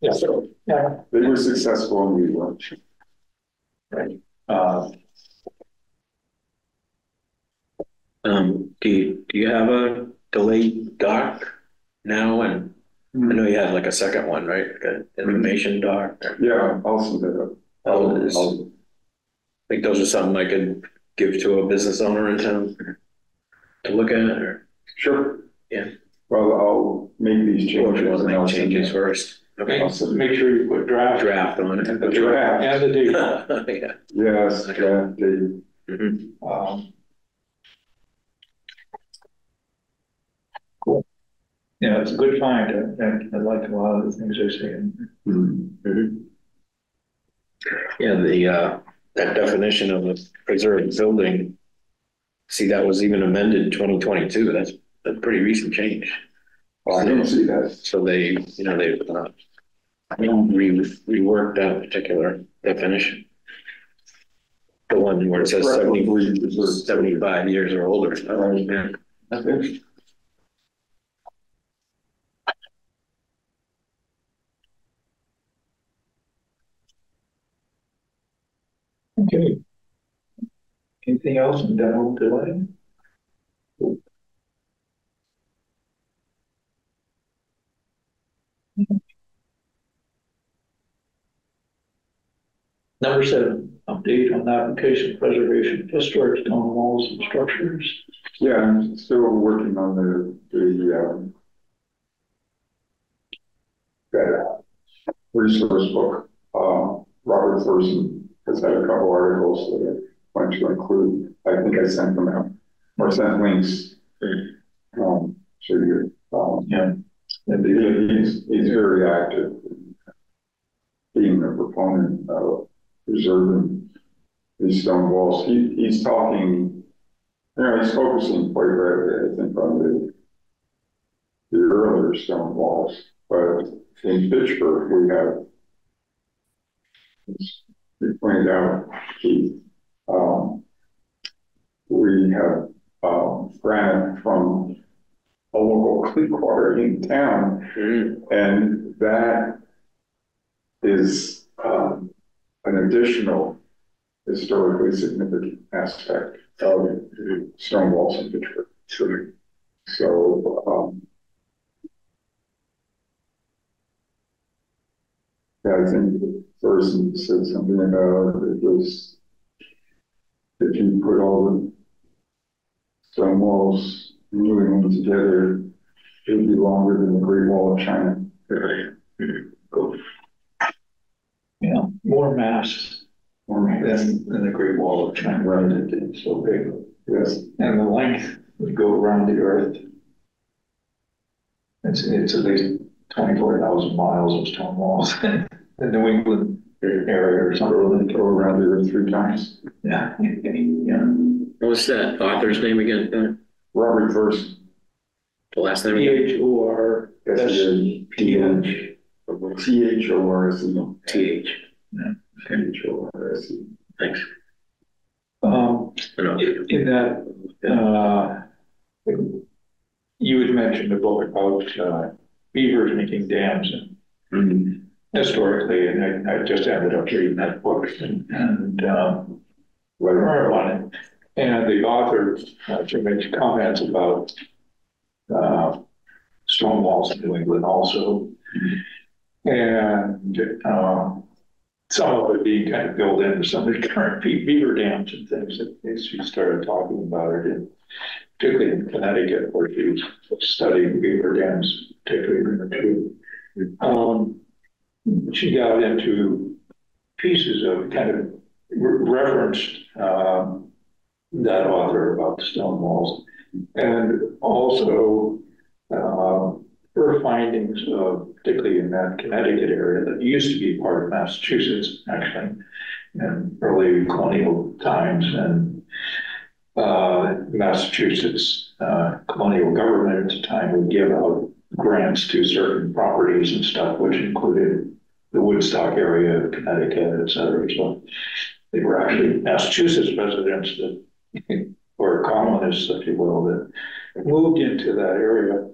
Yeah. So Yeah. they were successful and we weren't. Right. Uh, Um, do you, do you have a delayed doc now? And I know you had like a second one, right? Like an information doc. Yeah, I'll send that up. Oh, it is. I'll- I think those are something I could give to a business owner in town to look at or, Sure. Yeah. Well, I'll make these or if changes. you want to and I'll make send changes you- first. Okay. make, make sure you put draft. Draft on it. And the Draft. draft, and the date. Yeah. Yes, Okay. draft date. Mhm. Um, Cool. Yeah, it's a good find, I, I- I like a lot of the things they say. in Mhm. Yeah, the, uh, that definition of a preserved building. See, that was even amended in twenty twenty-two. That's a pretty recent change. Oh, I didn't see that. So they, you know, they, uh, re, reworked that particular definition. The one where it says seventy, Preferably preserved. seventy-five years or older. Okay. Anything else in demo delay? Number seven, update on the application preservation of historic stone walls and structures. Yeah, I'm still working on the, the, um, resource book. Uh, Robert Thorson has had a couple articles that I want to include. I think I sent them out, or sent links. Um, to you, um, Yeah. and he- he's, he's very active. in Being a proponent of preserving these stone walls. He, he's talking, you know, he's focusing quite rightly, I think, on the the earlier stone walls, but in Fitchburg, we have you pointed out, Keith, um, we have, um, granite from a local quarry in town, Mm, and that is, um, an additional historically significant aspect of stone walls in Fitchburg. Sure. So, um, yeah, I think person said something about it was if you put all the stone walls in New England together, it would be longer than the Great Wall of China. You more mass Or maybe- than, than the Great Wall of China, right, it- it's so big. Yes, And the length would go around the earth. It's, it's at least twenty-four thousand miles of stone walls the New England area or something. go around the earth three times. Yeah, yeah. What's that author's name again? Uh, Robert first, The last name P again? H O R S S P H. T H O R S E. T H. T H O R S E. Thanks. Um, I know. in that, uh, you had mentioned a book about, uh, beavers making dams and Mhm. Historically, and I, I just ended up reading that book and, and, um, learned on it. And the author, uh, she makes comments about, uh, stone walls in New England also. And, um, some of it being kind of built into some of the current beaver dams and things that she started talking about it particularly in Connecticut, where she's studying beaver dams, particularly in the two. Um, she got into pieces of kind of re- referenced, um, that author about the stone walls. And also, um, her findings of, particularly in that Connecticut area that used to be part of Massachusetts, actually, in early colonial times and uh, Massachusetts uh, colonial government at the time would give out grants to certain properties and stuff, which included the Woodstock area of Connecticut, et cetera. So they were actually Massachusetts residents that, or colonists, if you will, that moved into that area.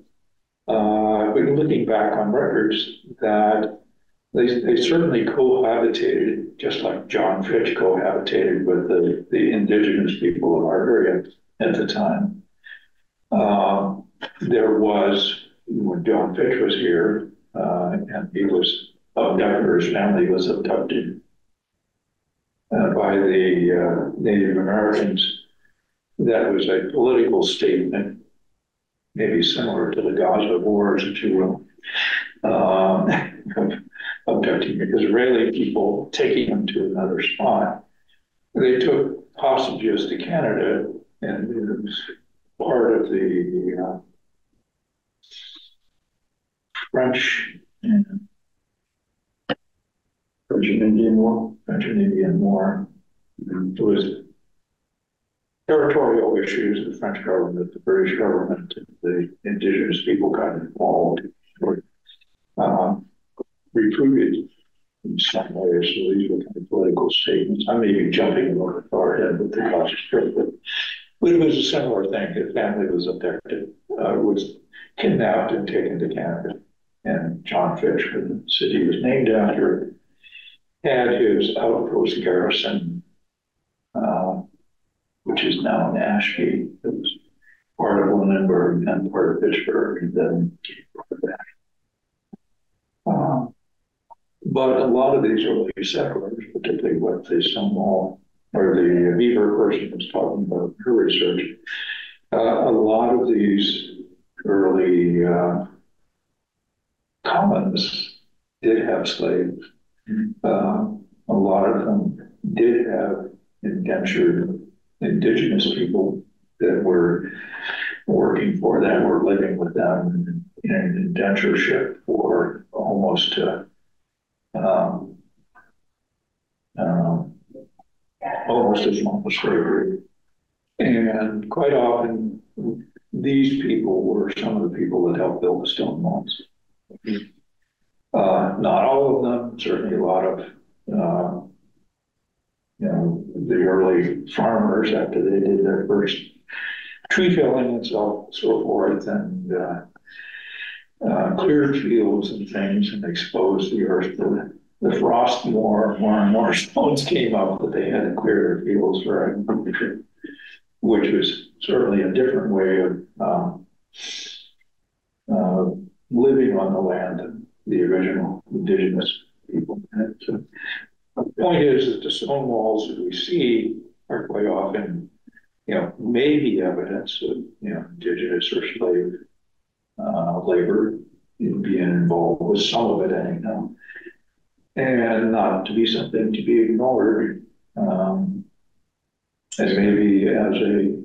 Uh, but looking back on records, that they, they certainly cohabitated, just like John Fitch cohabitated with the, the indigenous people of our area at the time. Um, there was, when John Fitch was here, uh, and he was abducted, or his family was abducted uh, by the uh, Native Americans. That was a political statement maybe similar to the Gaza wars, if you will, um, of abducting Israeli people, taking them to another spot. They took hostages to Canada, and it was part of the uh, French And Indian War. French and Indian War. It was territorial issues, the French government, the British government, the indigenous people got involved. or, um, recruited in some ways, so these were kind of political statements. I may be jumping a little far ahead with the Strip, but but it was a similar thing. His family was abducted, uh, was kidnapped and taken to Canada. And John who the city was named after, had his outpost garrison, uh, which is now in Ashby. It was part of Lunenburg and part of Fitchburg, and then came back. Um, but a lot of these early settlers, particularly what the Stonewall or the Beaver person was talking about in her research, uh, a lot of these early uh, colonists did have slaves. Uh, a lot of them did have indentured indigenous people that were working for them or living with them in indentureship for almost uh, um, I almost as long as slavery. And quite often, these people were some of the people that helped build the stone walls. Uh, not all of them, certainly a lot of, uh, you know, the early farmers after they did their first tree felling and so, so forth and, uh, uh, cleared fields and things and exposed the earth to the frost more, more and more stones came up that they had to clear their fields for agriculture, which was certainly a different way of um, uh, living on the land the original indigenous people. And so, the point is that the stone walls that we see are quite often, you know, maybe evidence of, you know, indigenous or slave uh, labor being involved with some of it anyhow and not to be something to be ignored. Um, and maybe as a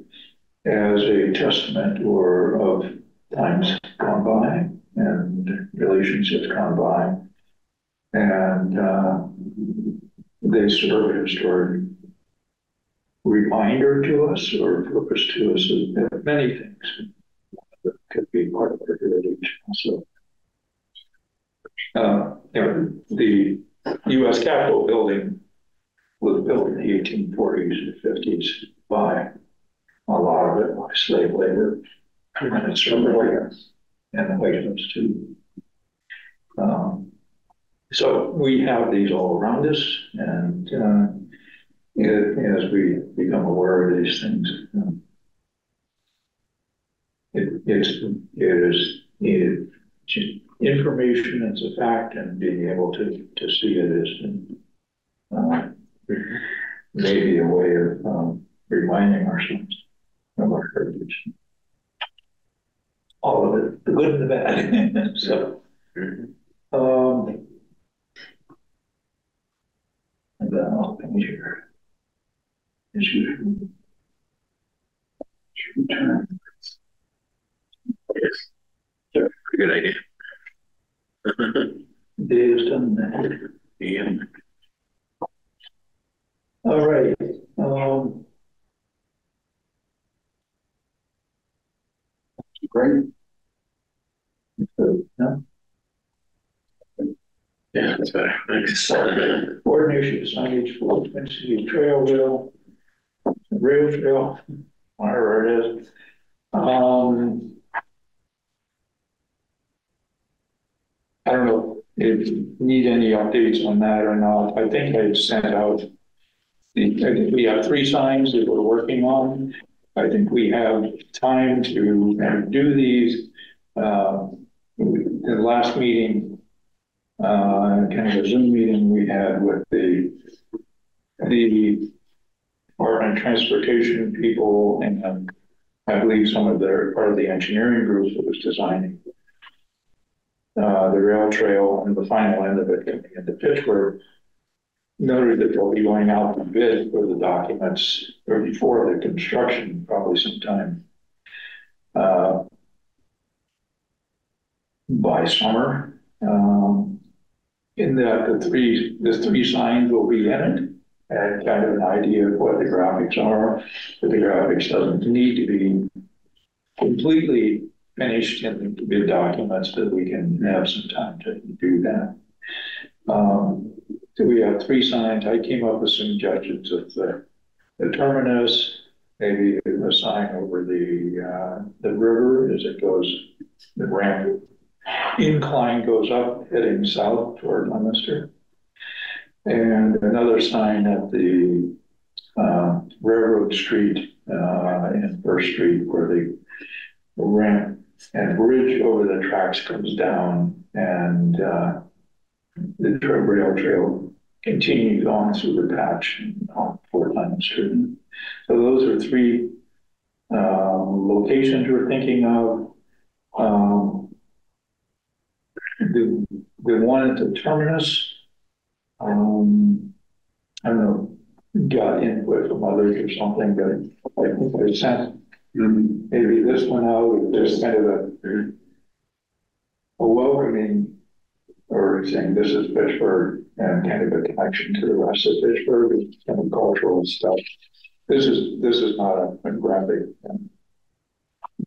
as a testament or of times gone by and relationships gone by, and uh, they serve a historic reminder to us or purpose to us of many things that could be part of our heritage. So uh, know, the US Capitol building was built in the eighteen forties and fifties by a lot of it by slave labor. And it's from the White House and the House too. Um, so we have these all around us and, uh, it, as we become aware of these things, um, it, it's, it is needed information as a fact and being able to, to see it is uh, maybe a way of um, reminding ourselves of our heritage. All of it, the good and the bad. so, um, and then I'll finish here. As usual. Return. Pretty good idea. Dave's done that. Yeah. All right, um, Great. Yeah, that's better. Thanks. coordination of signage for Twin City Trail Rail, rail trail, whatever it is. Um, I don't know if you need any updates on that or not. I think I sent out the, I think we have three signs that we're working on. I think we have time to do these. Uh, the last meeting, uh, kind of a Zoom meeting we had with the, the Department of Transportation people and um, I believe some of their, part of the engineering group that was designing uh, the rail trail and the final end of it into Fitchburg noted that they'll be going out to bid for the documents or before the construction, probably sometime uh, by summer. Um, in that the three, the three signs will be in it and kind of an idea of what the graphics are. But the graphics doesn't need to be completely finished in the documents that we can have some time to do that. Um, so we have three signs. I came up with some suggestions of the, the terminus, maybe a sign over the, uh, the river as it goes, the ramp incline goes up heading south toward Leominster. And another sign at the, uh, Railroad Street, uh, and First Street where the ramp and bridge over the tracks comes down and uh, the tra- rail trail continues on through the patch on Fort Street. So those are three um, locations we're thinking of. Um, the, the one at the terminus, um, I don't know, got input from others or something, but I think I sent maybe this one out, there's kind of a, a welcoming, or saying this is Fitchburg, and kind of a connection to the rest of Fitchburg, kind of cultural stuff. This is, this is not a, a graphic um,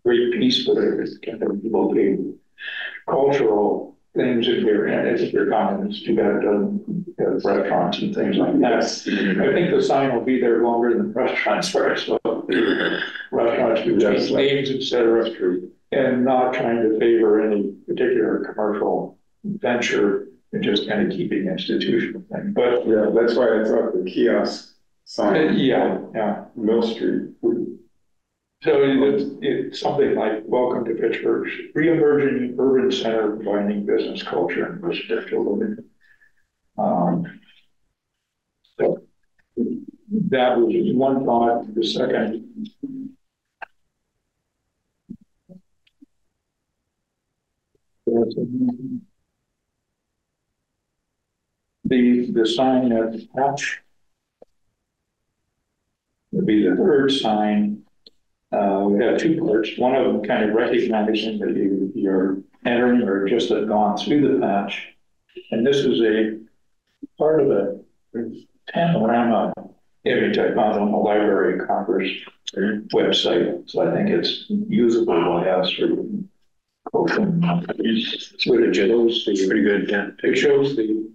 great piece, but it's kind of located cultural things if you're, if you're coming, it's too bad it doesn't have restaurants and things like that. I think the sign will be there longer than restaurants are, so restaurants do just names, et cetera, and not trying to favor any particular commercial venture and just kind of keeping institutional thing, but Yeah, that's why I thought the kiosk uh, sign. yeah, yeah. Mill Street would So it's, it's something like, welcome to Fitchburg's re-emerging urban center combining business culture and residential living. Um, so that was one thought. The second. The, the sign at Hatch would be the third sign uh, we have two parts, one of them kind of recognizing that you, you're entering or just have gone through the patch. And this is a part of a panorama image I found on the Library of Congress website, so I think it's usable by us or. What it shows the, Pretty good, yeah. it shows the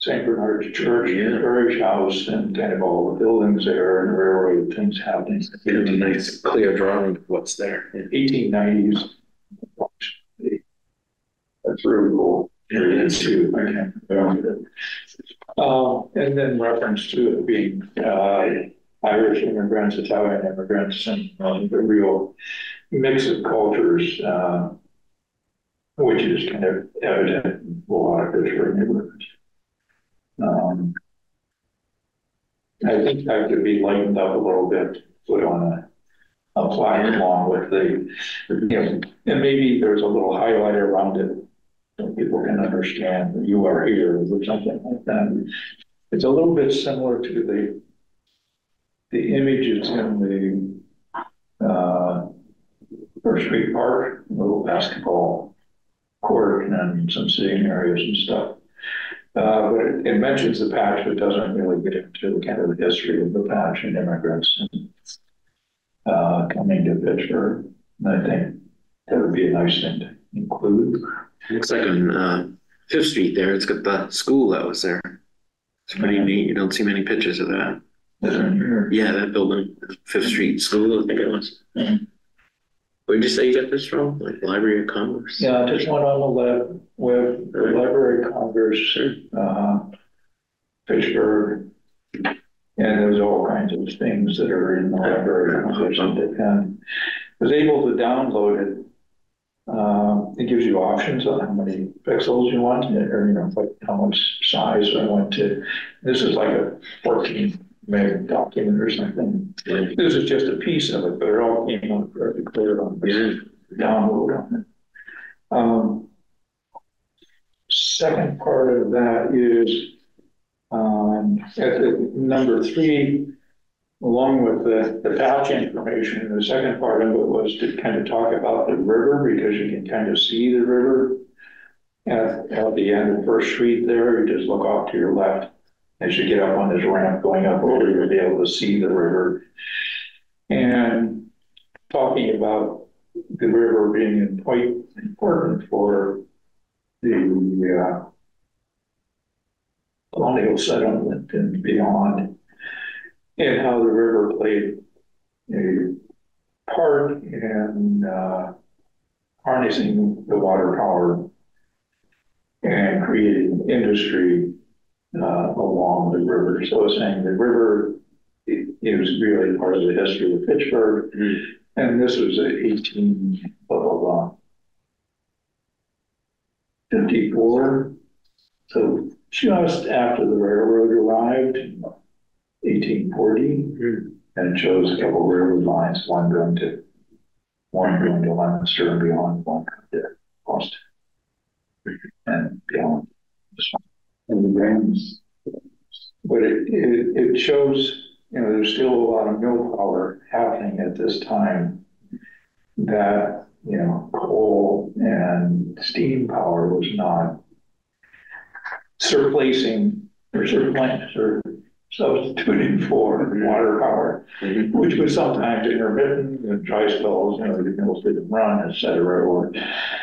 St. Bernard's Church, Yeah. Parish House, and kind of all the buildings there and railroad things happening. It's a nice clear drawing of what's there. eighteen nineties. That's really cool. That's too, okay. Yeah. Uh, and then reference to it being, uh, Irish immigrants, Italian immigrants, and, um, the real mix of cultures, uh, which is kind of evident in a lot of Fitchburg neighborhoods. Um, I think that could be lightened up a little bit, put on a, a plaque along with the, you know, and maybe there's a little highlight around it. So people can understand that you are here or something like that. It's a little bit similar to the, the images in the, uh, First Street Park, little basketball court and some sitting areas and stuff. Uh, but it, it mentions the patch, but doesn't really get into kind of the history of the patch and immigrants and uh, coming to Fitchburg. And I think that would be a nice thing to include. Looks like on, uh, Fifth Street there, it's got the school that was there. It's pretty neat. You don't see many pictures of that. Yeah, that building, Fifth Street School, I think it was. Mhm. Where'd you say you got this from? Like Library of Congress? Yeah, just one on the left with the Library of Congress, uh, Fitchburg. And there's all kinds of things that are in the Library of Congress and was able to download it. Uh, it gives you options on how many pixels you want, or, you know, like how much size I want to. This is like a fourteen meg document or something. This is just a piece of it, but it all came out very clear on the download on it. Um, second part of that is, um, at the number three, along with the, the patch information, the second part of it was to kind of talk about the river, because you can kind of see the river. At, at the end of First Street there, you just look off to your left, as you get up on this ramp going up over, you'll be able to see the river. And talking about the river being quite important for the uh, colonial settlement and beyond, and how the river played a part in uh, harnessing the water power and creating industry uh, along the river. So I was saying the river i- is really part of the history of Fitchburg. Mhm. And this was a eighteen, blah, blah, blah. Fifty-four, so just after the railroad arrived, eighteen forty. And it shows a couple railroad lines, one going to, one going to Leominster and beyond, one going to Boston. And beyond. And the dams. But it, it, it shows, you know, there's still a lot of mill power happening at this time. That, you know, coal and steam power was not surplacing or surplus or substituting for water power, Mhm. which was sometimes intermittent and dry spells, you know, the mills didn't run, et cetera, or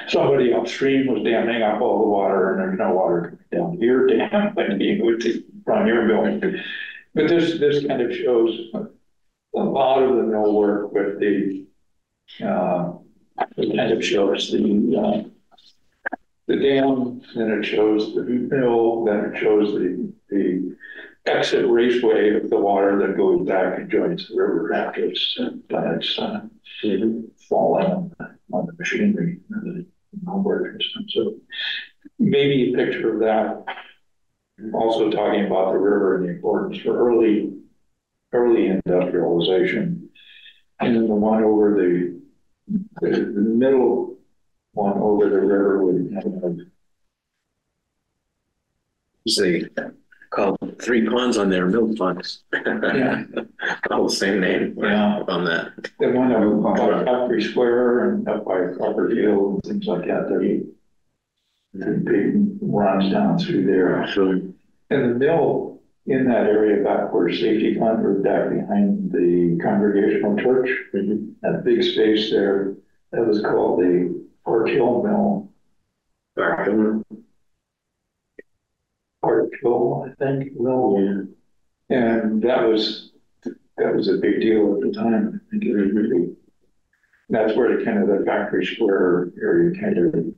somebody upstream was damming up all the water and there's no water down your dam, you would run your mill. But this, this kind of shows a lot of the mill work with the, uh, it kind of shows the, uh, the dam, then it shows the mill, then it shows the, the exit raceway of the water that goes back and joins the river rapids, and then it's, uh, falling on the, machinery, and the and so maybe a picture of that. Also talking about the river and the importance for early, early industrialization. And then the one over the, the, the middle one over the river would have They call three ponds on there, milk ponds. Yeah. All the same name Yeah. on that. The one up by Factory Square and up by Crawford Field and things like that, there the big runs down through there. So, And the mill in that area back where Safety Fund or back behind the Congregational Church, mhm. that big space there, that was called the Park Hill Mill, Back on. Park Hill, I think, Mill. Yeah. And that was, that was a big deal at the time. I think it was really, that's where the kind of the Factory Square area kind of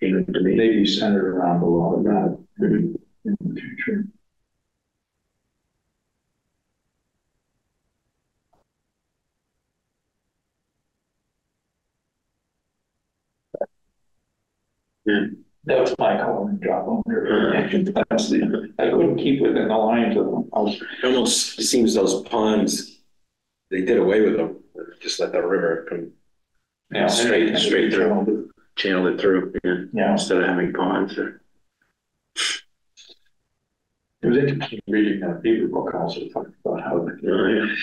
Came to me. maybe centered around a lot of that in the future. Yeah. That's my coloring job on there. That's I couldn't keep within the lines of them. I was, It almost seems those ponds, they did away with them, just let the river come know, Straight- straight through. channel it through, yeah, Yeah, instead of having ponds it was interesting reading that beaver book also talking about how, Oh, yeah.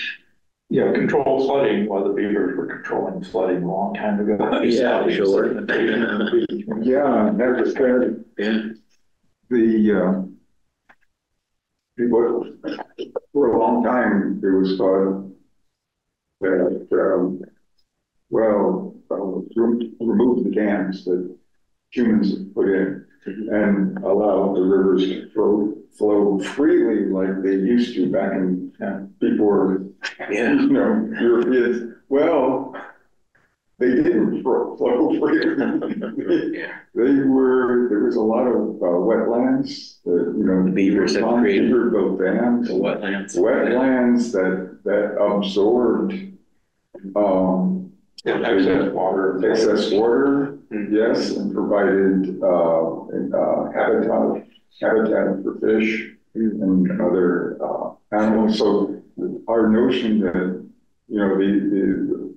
You know, control flooding, while the beavers were controlling flooding a long time ago. Yeah, sure. Yeah, that was kind Yeah, the, uh, it was, for a long time, it was thought that, um, well, uh, rem- remove the dams that humans have put in and allow the rivers to flow, flow freely like they used to back in, Yeah. before, yeah, you know, Europeans. Well, they didn't flow freely. yeah. They were, there was a lot of uh, wetlands, that, you know. The beavers had Tom created- Beaver built dams. The wetlands. Wetlands that, that absorbed, um, Excess water. excess water, Hmm. yes, and provided, uh, uh, habitat, habitat for fish and other, uh, animals. So our notion that, you know, the, the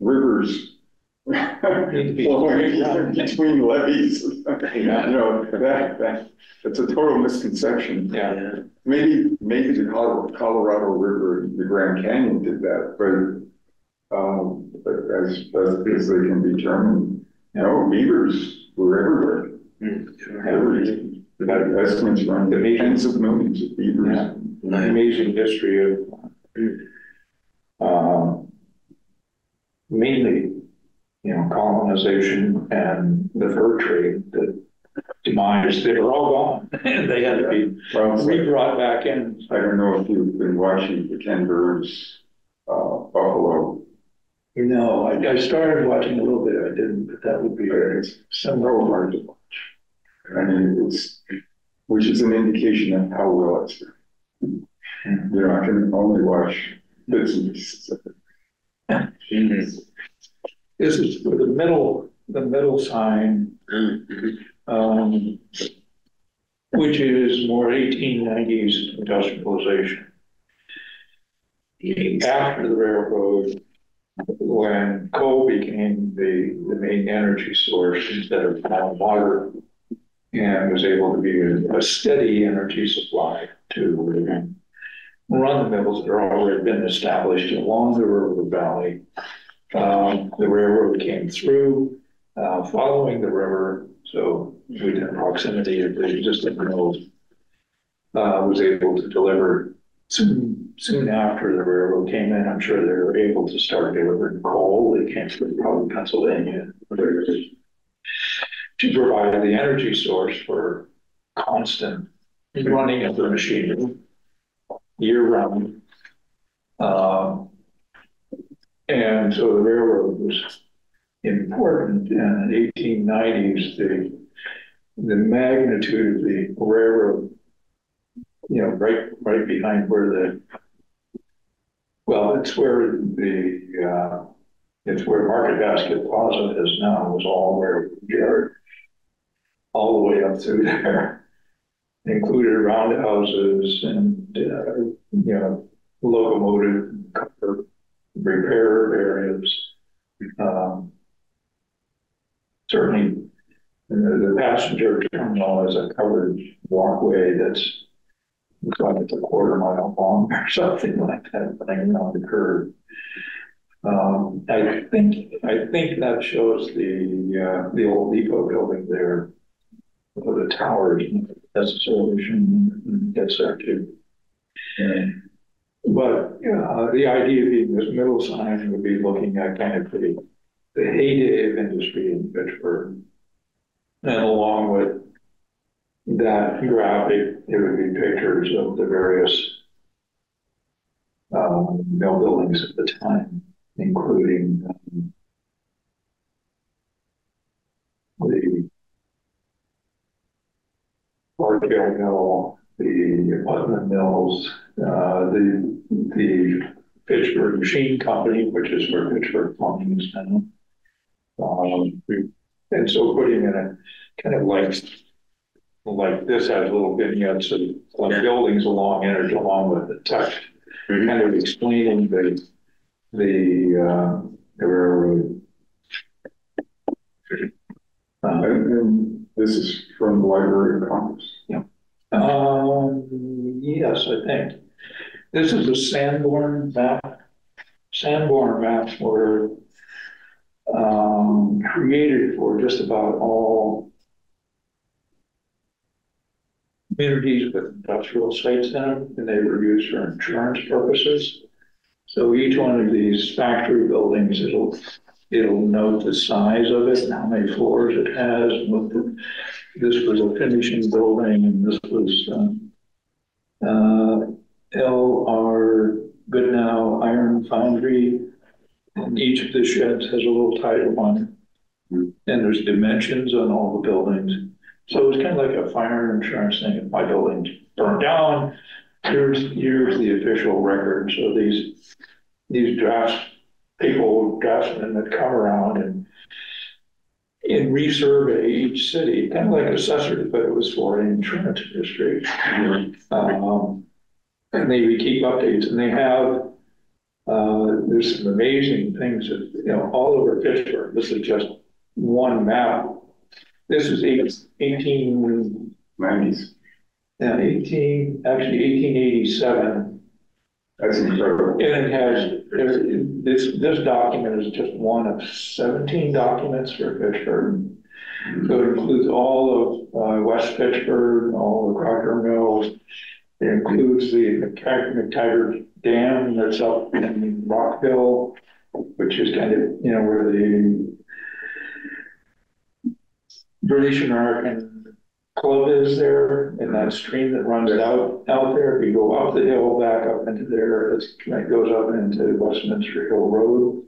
rivers flowing between levees, you know, that, that, that's a total misconception. Yeah, Yeah, Maybe, maybe the Colorado River, the Grand Canyon did that, but, um, but as, as, as they can determine, you know, beavers were everywhere. Mm, Everywhere. That estimates run to tens of millions of beavers. Yeah. Nice. amazing history of, um, mainly, you know, colonization and the fur trade that demised, they were all gone. And they had to be Well, re-brought back in. I don't know if you've been watching the Ken Burns, uh, Buffalo. No, I, I started watching a little bit, I didn't, but that would be It's so similar. hard to watch. I mean, it's, which is an indication of how well it's done. Know, I can only watch bits and pieces of it. Mhm. This is for the middle, the middle sign, um, which is more eighteen nineties industrialization. After the railroad, when coal became the, the main energy source instead of water, and was able to be a, a steady energy supply to run the mills are already been established along the river valley. Um, the railroad came through, uh, following the river, so within proximity of the existing mills. uh, was able to deliver soon, soon after the railroad came in. I'm sure they were able to start delivering coal. They came from probably Pennsylvania. To provide the energy source for constant running of the machinery year round. Um, and so the railroad was important And in the eighteen nineties, the, the magnitude of the railroad, you know, right, right behind where the, well, it's where the, uh, it's where Market Basket Plaza is now, was all railroad yard. All the way up through there included roundhouses and, uh, you know, locomotive repair areas. Um, Certainly, the, passenger terminal is a covered walkway that's looks like it's a quarter mile long or something like that, hanging on the curb. Um, I think, I think that shows the, uh, the old depot building there. The towers, that's a solution, gets there too. And, but, uh, the idea being this middle sign would be looking at kind of the, the heyday of industry in Fitchburg. And along with that graphic, it would be pictures of the various um, mill buildings at the time, including um, the Barkdale Mill, the Putnam Mills, uh, the, the Fitchburg Machine Company, which is where Fitchburg Plumbing is now. Um, we- and so putting in a kind of like, like this has little vignettes of like Yeah. buildings along it, along with the text, Mhm. kind of explaining the, the, uh, railroad. Uh, And, and this is from the Library of Congress. Um, yes, I think. This is a Sanborn map. Sanborn maps were um, created for just about all communities with industrial sites in them, and they were used for insurance purposes. So each one of these factory buildings, it'll, it'll note the size of it and how many floors it has, what the this was a finishing building and this was, um, uh, L.R. Goodnow Iron Foundry. And each of the sheds has a little title on it. And there's dimensions on all the buildings. So it's kind of like a fire insurance thing. If my building's burned down, here's, here's the official record. So these, these drafts, people, draftsmen that come around and and resurvey each city, kind of like assessors, but it was for an insurance industry. Um, and they would keep updates and they have, uh, there's some amazing things that, you know, all over Fitchburg. This is just one map. This is eight- eighteen, Nineties. uh, eighteen, actually eighteen eighty-seven. That's incredible. And it has, this, this document is just one of seventeen documents for Fitchburg. So it includes all of uh, West Fitchburg, all the Crocker Mills. It includes the McTaggart Dam that's up in Rockville, which is kind of, you know, where the British American Club is there, and that stream that runs out, out there. If you go up the hill, back up into there, it's, it goes up into Westminster Hill Road.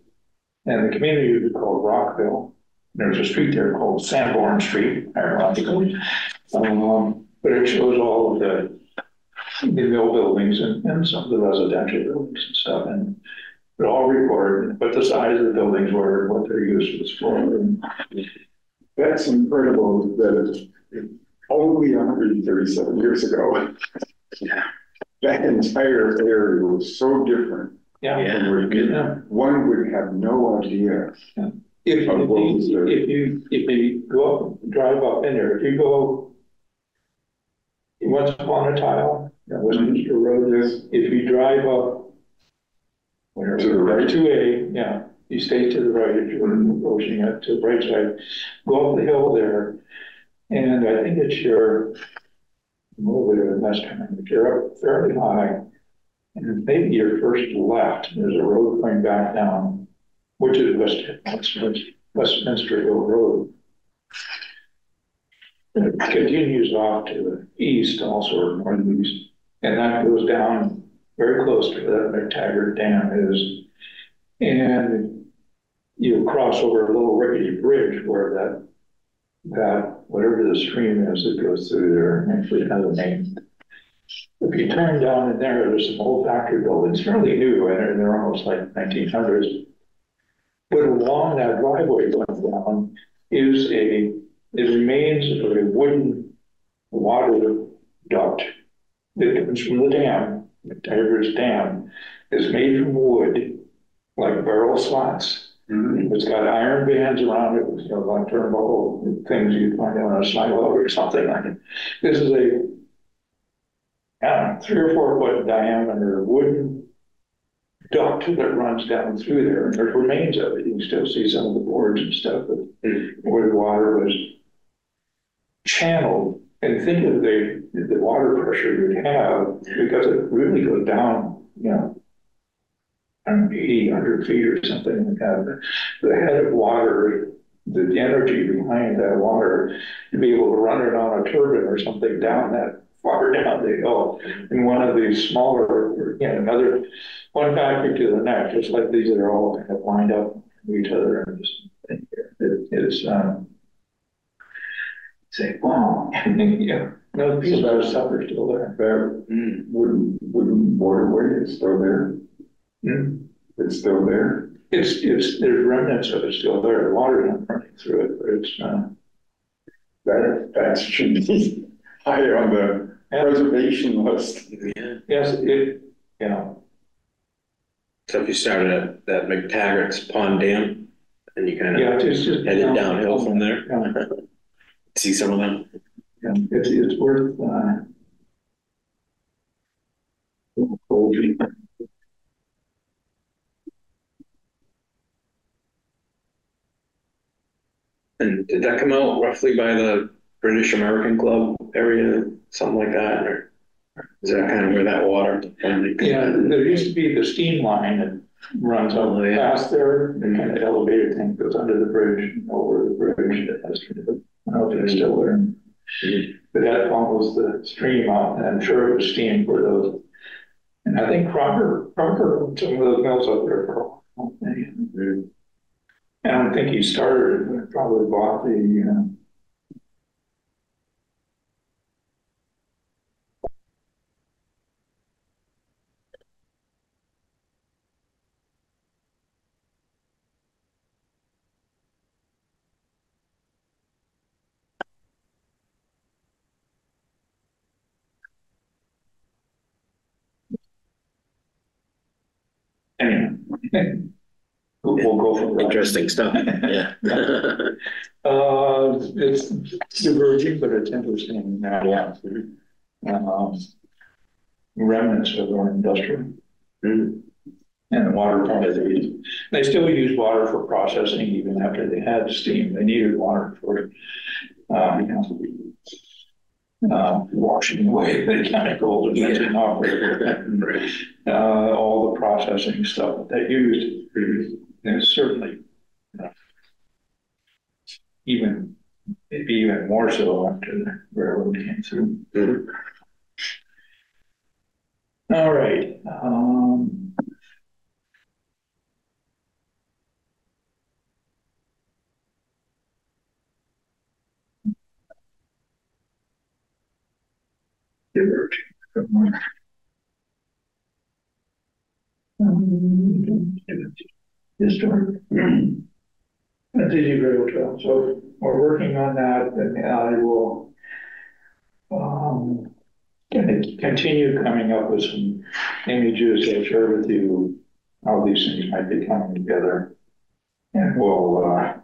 And the community is called Rockville. There's a street there called Sanborn Street, ironically. Um, but it shows all of the, the mill buildings and, and some of the residential buildings and stuff, and it all recorded, but the size of the buildings were, what their use was for. and That's incredible that it's only hundred and thirty-seven years ago. That entire area was so different. Yeah. Yeah. And would- Yeah. One would have no idea. If, if Of you, if you, if you go up, drive up in there, if you go once upon a tile, that was mm-hmm. Mr. Road, Yes. if you drive up where, To the right. to A, yeah, you stay to the right if you're approaching it mm-hmm. to the right side, go up the hill there, and I think it's your a little bit of an estimate, if you're up fairly high, and maybe your first left, there's a road going back down, which is West, Westminster, Westminster Hill Road. And It continues off to the east also, or northeast, and that goes down very close to that McTaggart Dam is. And you cross over a little rickety bridge where that, that, whatever the stream is that goes through there, actually has a name. If you turn down in there, there's some old factory buildings, fairly new, and they're almost like nineteen hundreds. But along that driveway going down is a, it remains of a wooden water duct that comes from the dam, the Tigers Dam, is made from wood, like barrel slats. Mhm. It's got iron bands around it, you know, like turnbuckle things you'd find on a silo or something like it. This is a uh, three or four foot diameter wooden duct that runs down through there, and there's remains of it. You can still see some of the boards and stuff, but where the water was channeled. And think of the, the water pressure you'd have, because it really goes down, you know, I don't know, 80, 100 feet or something like that. The head of water, the energy behind that water, to be able to run it on a turbine or something down that far down the hill. In one of these smaller, you know, another, one factory to the next, just like these that are all kind of lined up with each other and just, it, it's, um, say, wow, yeah, no, piece of that stuff are still there. Mm. wooden, wooden waterway is still there, Hmm. it's still there. It's, it's, there's remnants of it still there, the water's not running through it, but it's, uh, That, that should be high on the preservation list. Yeah, yes, it, you know, so if you started at that McTaggart's Pond Dam, and you kind yeah, of it's just. headed downhill from there, Yeah, see some of them. yeah, it's, it's worth, uh, And did that come out roughly by the British American Club area, something like that, or is that kind of where that water? Yeah, there used to be the steam line that runs Oh, yeah. past there, the mm-hmm. kind of elevated thing goes under the bridge, over the bridge. that has to- I don't know if it's mm-hmm. still there. But that follows the stream out, and I'm sure it was steam for those. And I think Crocker, Crocker, some of those mills up there for a while. Mm-hmm. Mm. I don't think he started, probably bought the, uh, anyway. We'll go from there. Interesting stuff, yeah. Uh, it's diverging, but it's interesting now. Yeah. Um, remnants of our industrial Mm. and the water part they use. They still use water for processing even after they had steam. They needed water for, uh, you know, uh, washing away the chemicals and Right. uh, all the processing stuff that they used. And certainly, uh, even, maybe even more so after the railroad came through. Mm. All right, um. Diverging one. Um, Historic. That's easy rail trail, so we're working on that, and I will. Um, continue coming up with some images I'll share with you, how these things might be coming together. And we'll, uh.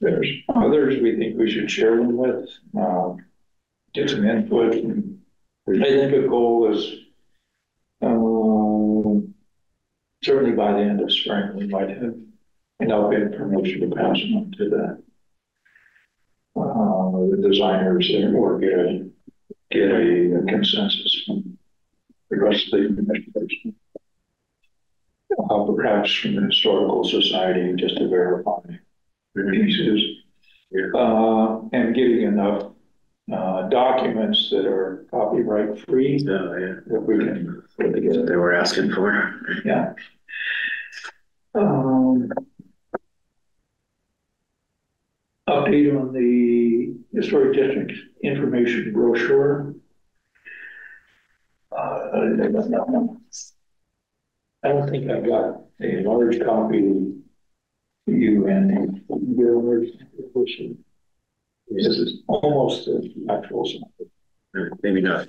There's others we think we should share them with, uh, get some input. and I think a goal is, um, certainly by the end of spring, we might have enough information to pass on to the um, the designers there or get a, get a consensus from the rest of the administration. Uh, perhaps from the historical society, just to verify the pieces. Uh, and getting enough, uh, documents that are copyright free Oh, yeah. that we can put That's together. what they were asking for. Yeah. Um. Update on the historic district information brochure. Uh, I don't think I've got a large copy for you and yours, which is this is almost the actual. Maybe not.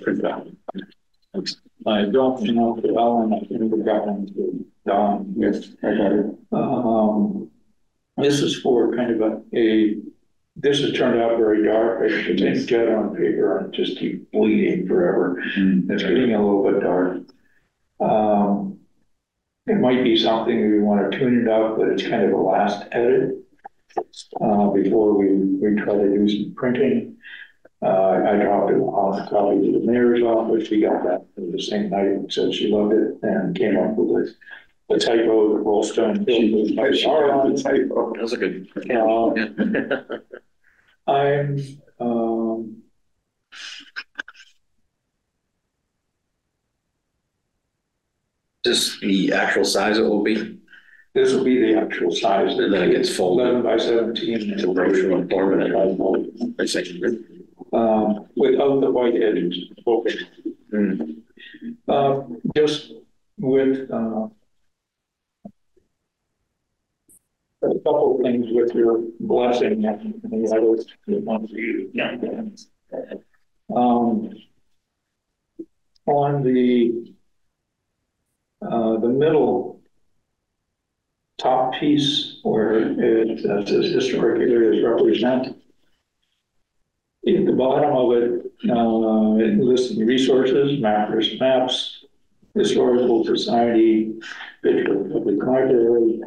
I dropped off to Ellen, I think we got one to Don. Yes, I got it. Um, this is for kind of a, a, this has turned out very dark, I should think jet on paper and just keep bleeding forever. It's getting a little bit dark. Um, it might be something we want to tune it up, but it's kind of a last edit. Uh, before we, we try to do some printing. Uh, I dropped it off, copy to the mayor's office, she got that the same night, and said she loved it, and came up with a a typo, that Rollstone. She, I saw the typo. That was a good. Uh, I'm, um. Just the actual size it will be, This will be the actual size. And then it gets folded. Eleven by seventeen. It's a brochure format. I say. Um, without the white edges. Okay. Hmm. Uh, just with, uh. A couple of things with your blessing and the others, ones you, yeah. Um. On the. Uh, the middle. Top piece where it uh, says historic areas represent. At the bottom of it, uh, it lists the resources, mappers, maps, historical society, Fitchburg Public Library.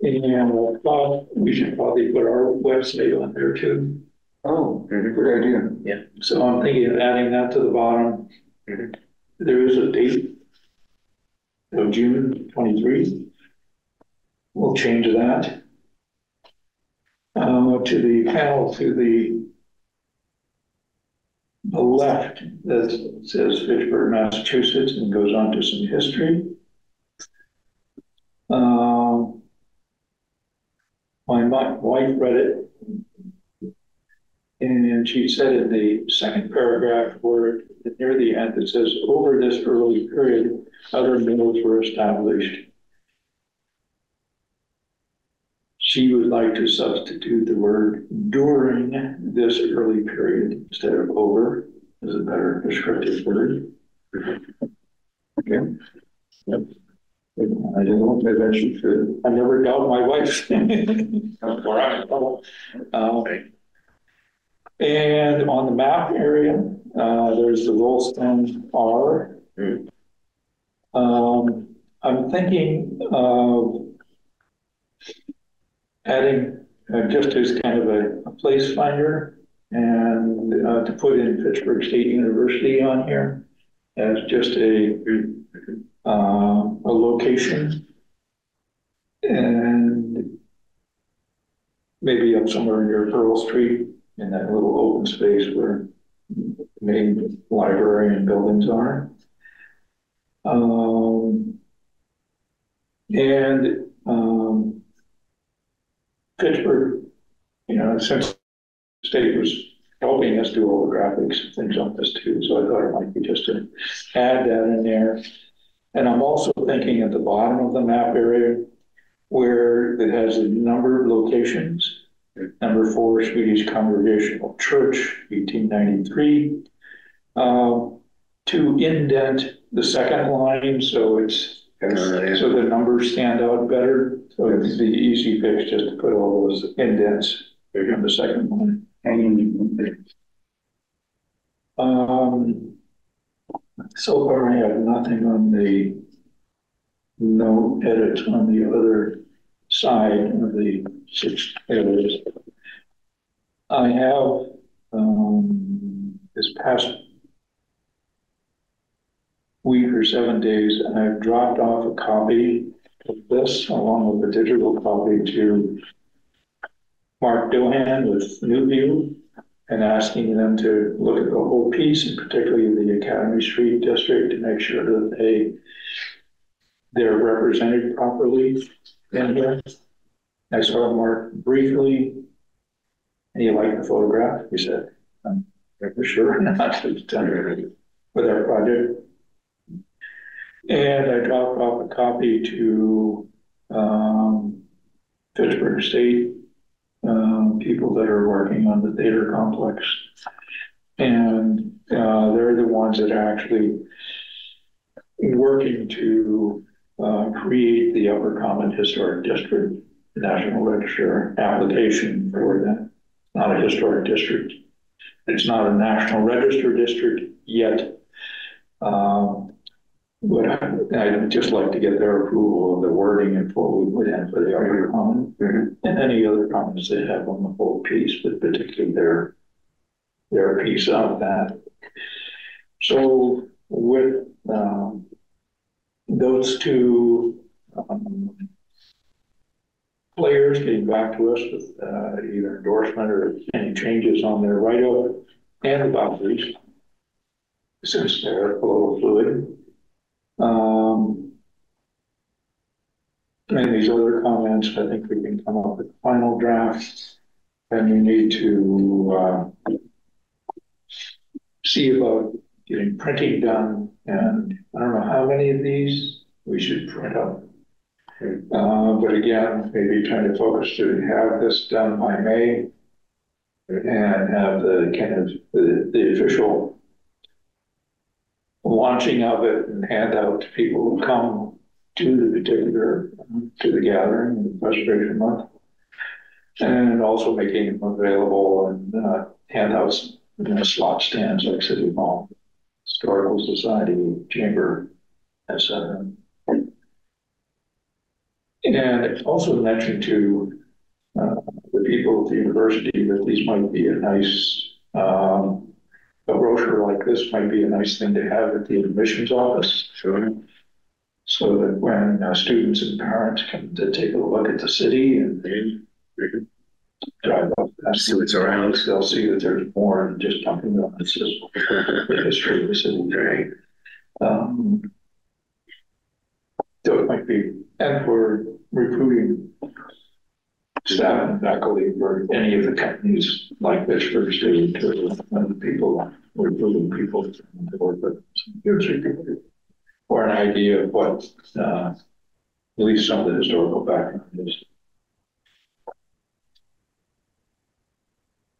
And I thought we should probably put our website on there too. Oh, good idea. Yeah. So I'm thinking of adding that to the bottom. Mhm. There is a date of June twenty-three. We'll change that. Uh, to the panel to the the left that says Fitchburg, Massachusetts, and goes on to some history. Um, my wife read it and she said in the second paragraph where near the end, it says, over this early period, other mills were established. She would like to substitute the word during this early period instead of over, is a better descriptive word. Okay. Yep. I don't know, maybe I should. I never doubt my wife. Or I- Um, And on the map area, uh, there's the Rollstone R. Hmm. Um, I'm thinking of adding, uh, just as kind of a, a place finder and, uh, to put in Fitchburg State University on here as just a, uh, a location. And maybe up somewhere near Pearl Street in that little open space where the main library and buildings are. Um, and, um, Fitchburg, you know, since the state was helping us do all the graphics and things on this too, so I thought it might be just to add that in there. And I'm also thinking at the bottom of the map area where it has a number of locations. Number four, Swedish Congregational Church, eighteen ninety-three. Um, to indent the second line, so it's, so the numbers stand out better. So it's the easy fix just to put all those indents in the second line. Hanging. Um, so far I have nothing on the no edits on the other side of the six areas. I have, um, this past week or seven days, and I've dropped off a copy of this along with a digital copy to Mark Dohan with NewVue and asking them to look at the whole piece, and particularly the Academy Street district, to make sure that they they're represented properly in here. I saw Mark briefly, and he liked the photograph, he said, I'm sure not to with our project. And I dropped off a copy to, um, Fitchburg State, um, people that are working on the theater complex. And, uh, they're the ones that are actually working to, uh, create the Upper Common Historic District National Register application for that. It's not a historic district. It's not a National Register district yet. Um, but I- I'd just like to get their approval of the wording and what we put in for the Upper Common. And any other comments they have on the whole piece, but particularly their, their piece of that. So with, um, those two, um, players getting back to us with, uh, either endorsement or any changes on their write-up and the boundaries, since they're a little fluid. Um, and these other comments, I think we can come up with final drafts. And we need to, uh, see about getting printing done, and I don't know how many of these we should print up. Uh, but again, maybe trying to focus to have this done by May. And have the kind of, the, the official launching of it and hand out to people who come to the particular, to the gathering, the Preservation Month. And also making them available and, uh, handouts, you know, slot stands like City Hall, Historical Society, Chamber, et cetera. And also mention to, uh, the people at the university that these might be a nice, um, a brochure like this might be a nice thing to have at the admissions office. Sure. So that when uh, students and parents can to take a look at the city and drive up. and See what's around. They'll see that there's more than just something that it's just the history of the city. Right. Um, so it might be, and for recruiting staff and faculty for any of the companies like Fitchburg State, to, and people, recruiting people to work with. You- Or an idea of what, uh, at least some of the historical background is.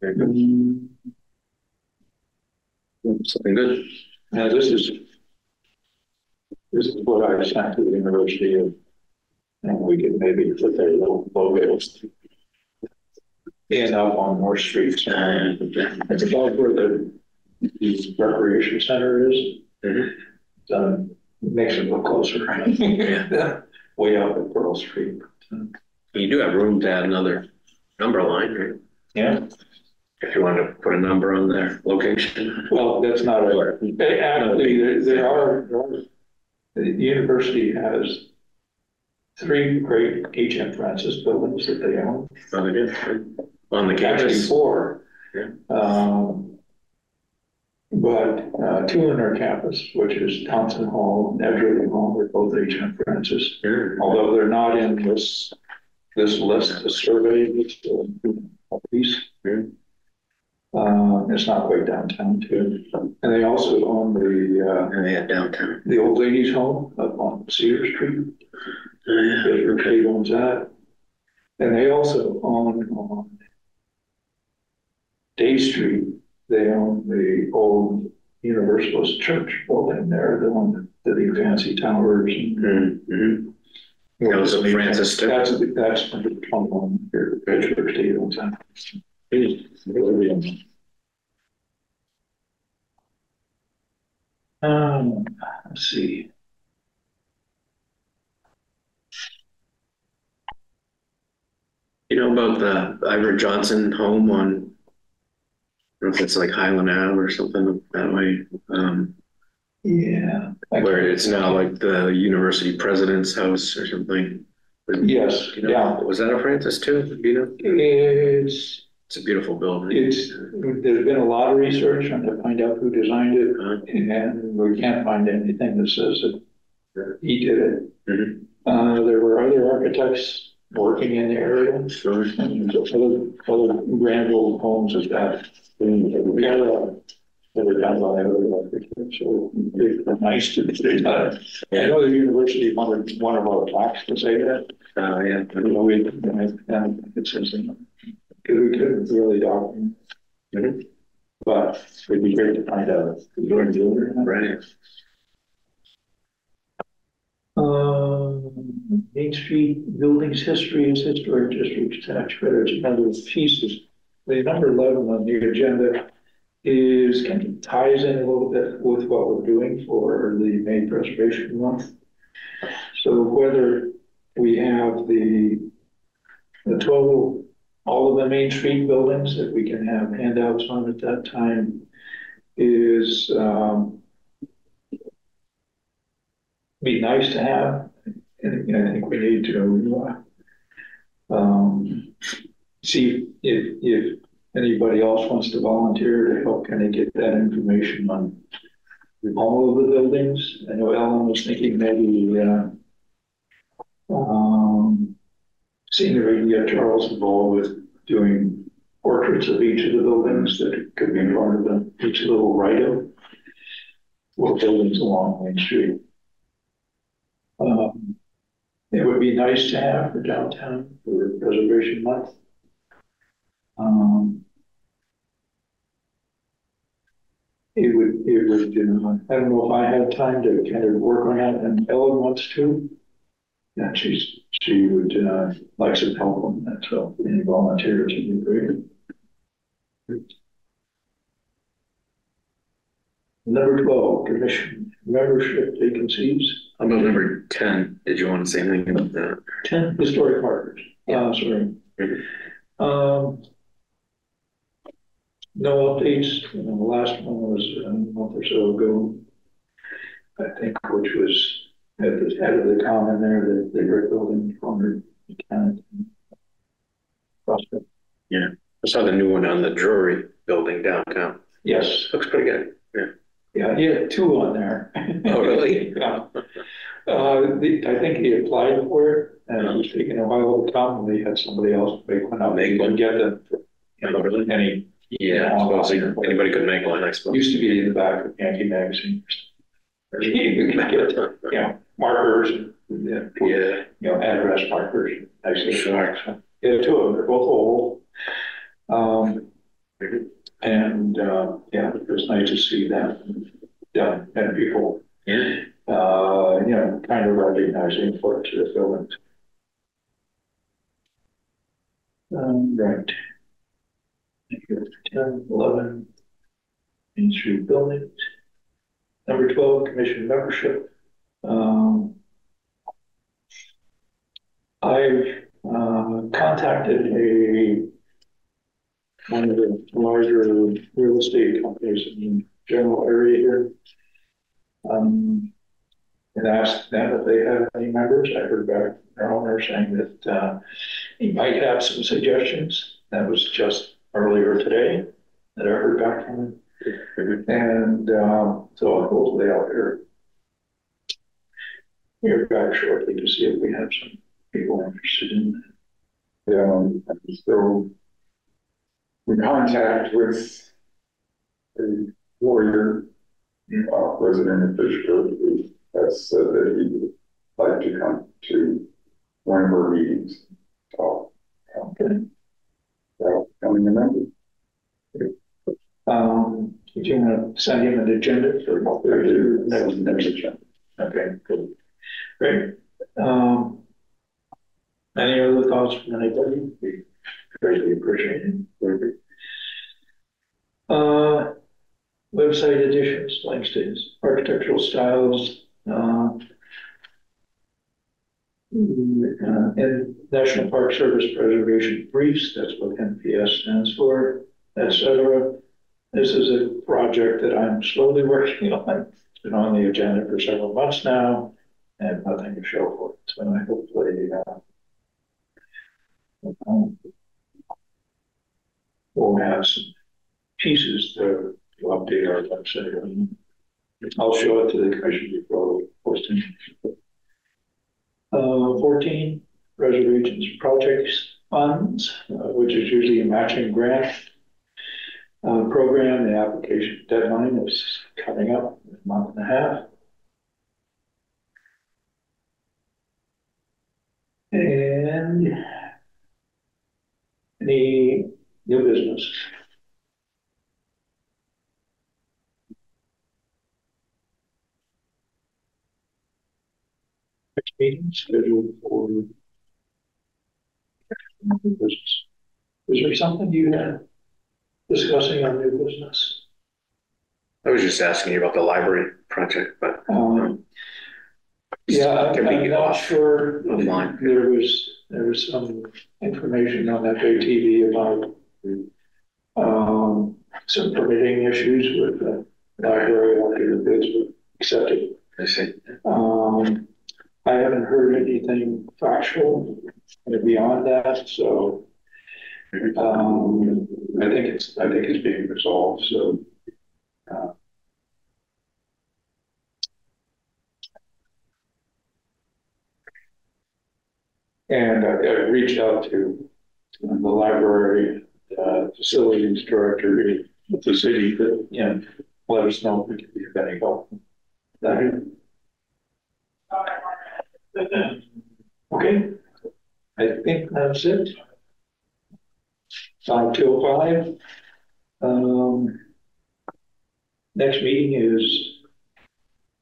Very good. Something good. Now, this is, this is what I sent to the University of, and we could maybe put their little logos in up on North Street. somewhere. It's above where the, the recreation center is. Mhm. Um, makes it look closer. Way up at Pearl Street. You do have room to add another number line, right? Yeah, If you want to put a number on their location. well, that's not a, actually, there, there are, the university has three great H.M. Francis buildings that they own. Oh, they did. On the campus. four. Yeah. Um, but, uh, two in our campus, which is Thompson Hall and Edgerly Hall, they're both H.M. Francis. Yeah. Although they're not in this, this list, the survey, it's a piece. Yeah. Uh, it's not quite downtown too. And they also own the, uh, And they had downtown. the old ladies home up on Cedar Street. Oh, yeah. Kate owns that. And they also own on Day Street, they own the old Universalist Church building there, the one that the fancy towers and. Mhm. That was a Francis too. That's, that's number twenty-one here, Fitchburg State owns that. Um, let's see. You know about the Iver Johnson home on don't know if it's like Highland Ave or something that way, um, Yeah. I- where it's now like the university president's house or something. Yes, You know, yeah. Was that a Francis too, you know? It's, It's a beautiful building. it's, there's been a lot of research trying to find out who designed it, Uh, and we can't find anything that says that he did it. Mhm. Uh, there were other architects working in the area, Sure. other, other grand old homes have got, we had a, they were done by other architects, so it's nice to be done. I know the university wanted one of our plaques to say that, Uh, yeah. you know, we, and it says, you know, we couldn't really document. Mhm. But it'd be great to find out. who's going to do it or not. Right. Um, Main Street Buildings History is Historic District Tax Credits and other pieces. The number eleven on the agenda is kind of ties in a little bit with what we're doing for the May Preservation Month. So whether we have the, the total, all of the Main Street buildings that we can have handouts on at that time is, um, be nice to have, and I think we need to, uh, um, see if, if anybody else wants to volunteer to help kind of get that information on all of the buildings. I know Ellen was thinking maybe, uh, um, seeing if we can get Charles involved with doing portraits of each of the buildings that could be front of them, each little write-up or buildings along Main Street. Um, it would be nice to have for downtown for Preservation Month. Um, it would, it would, uh, I don't know if I have time to kind of work on that, and Ellen wants to. Yeah, she's, she would, uh, like some help on that, so any volunteers would be great. Number twelve, commission membership vacancies. How about number ten? Did you want to say anything about that? Ten historic markers, uh, sorry. Um. No updates, you know, the last one was a month or so ago. I think, which was at the head of the common there, the, the brick building, corner, Prospect. Yeah, I saw the new one on the Drury building downtown. Yes, Looks pretty good. yeah, he had two on there. Oh, really? Yeah. Uh, the, I think he applied for it, and it was taking a while to come, and they had somebody else make one up. Make one? couldn't get them. Really? Any Yeah, I suppose anybody could make one, I suppose. Used to be in the back of Yankee magazine. You could get, you know, markers, and, yeah, Yeah, you know, address markers. actually. Sure. Yeah, two of them, they're both old. Um, and, uh, yeah, it was nice to see that done, and people, yeah. uh, you know, kind of recognizing what the buildings. Um, right. Thank you. Ten, eleven, Main Street buildings. Number twelve, commission membership. Um, I've, uh, contacted a one of the larger real estate companies in the general area here. Um, and asked them if they have any members. I heard back from their owner saying that, uh, he might have some suggestions. That was just earlier today that I heard back from him. And, um, so I'll hear hear back shortly to see if we have some people interested in that. Yeah, um, still in contact with a warrior, uh, resident of Fishkill, who has said that he would like to come to one of our meetings. So, Okay. that'll come in the. Um, did you want to send him an agenda for next, next agenda? Okay, good. Great. Um, any other thoughts from anybody? Greatly appreciate it. Uh, website additions, links to architectural styles, uh, uh, and National Park Service Preservation Briefs, that's what NPS stands for, et cetera. This is a project that I'm slowly working on. It's been on the agenda for several months now and nothing to show for it. So I hopefully, uh, have some pieces to, to update our website. I'll show it to the commission before we post. Uh, fourteen, reservations projects funds, uh, which is usually a matching grant uh, program. The application deadline is coming up in a month and a half. And any new business? Next meeting scheduled for new business. Is there something you had discussing on new business? I was just asking you about the library project, but Um, yeah, I'm I'm not sure. of line? There was, there was some information on FATV about um, some permitting issues with the library after the bids were accepted. I see. Um, I haven't heard anything factual beyond that, so um, I think it's, I think it's being resolved, so. uh, And I I reached out to the library, uh, facilities director of the city that, you know, let us know if we can be of any help. Okay, I think that's it. Five till five. Um, next meeting is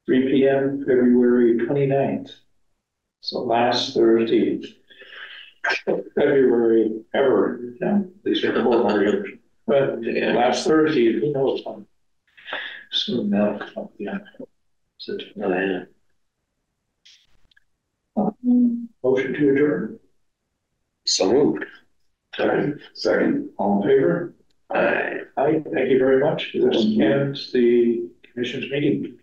three P M, February 29th. So last Thursday. February ever, yeah, at least for four more years. But Yeah. last Thursday, who knows? when. Soon that'll come up, yeah. So, Oh, yeah. Motion to adjourn. So moved. Sorry, Second, all in favor? Aye. Aye, thank you very much. This ends the commission's meeting.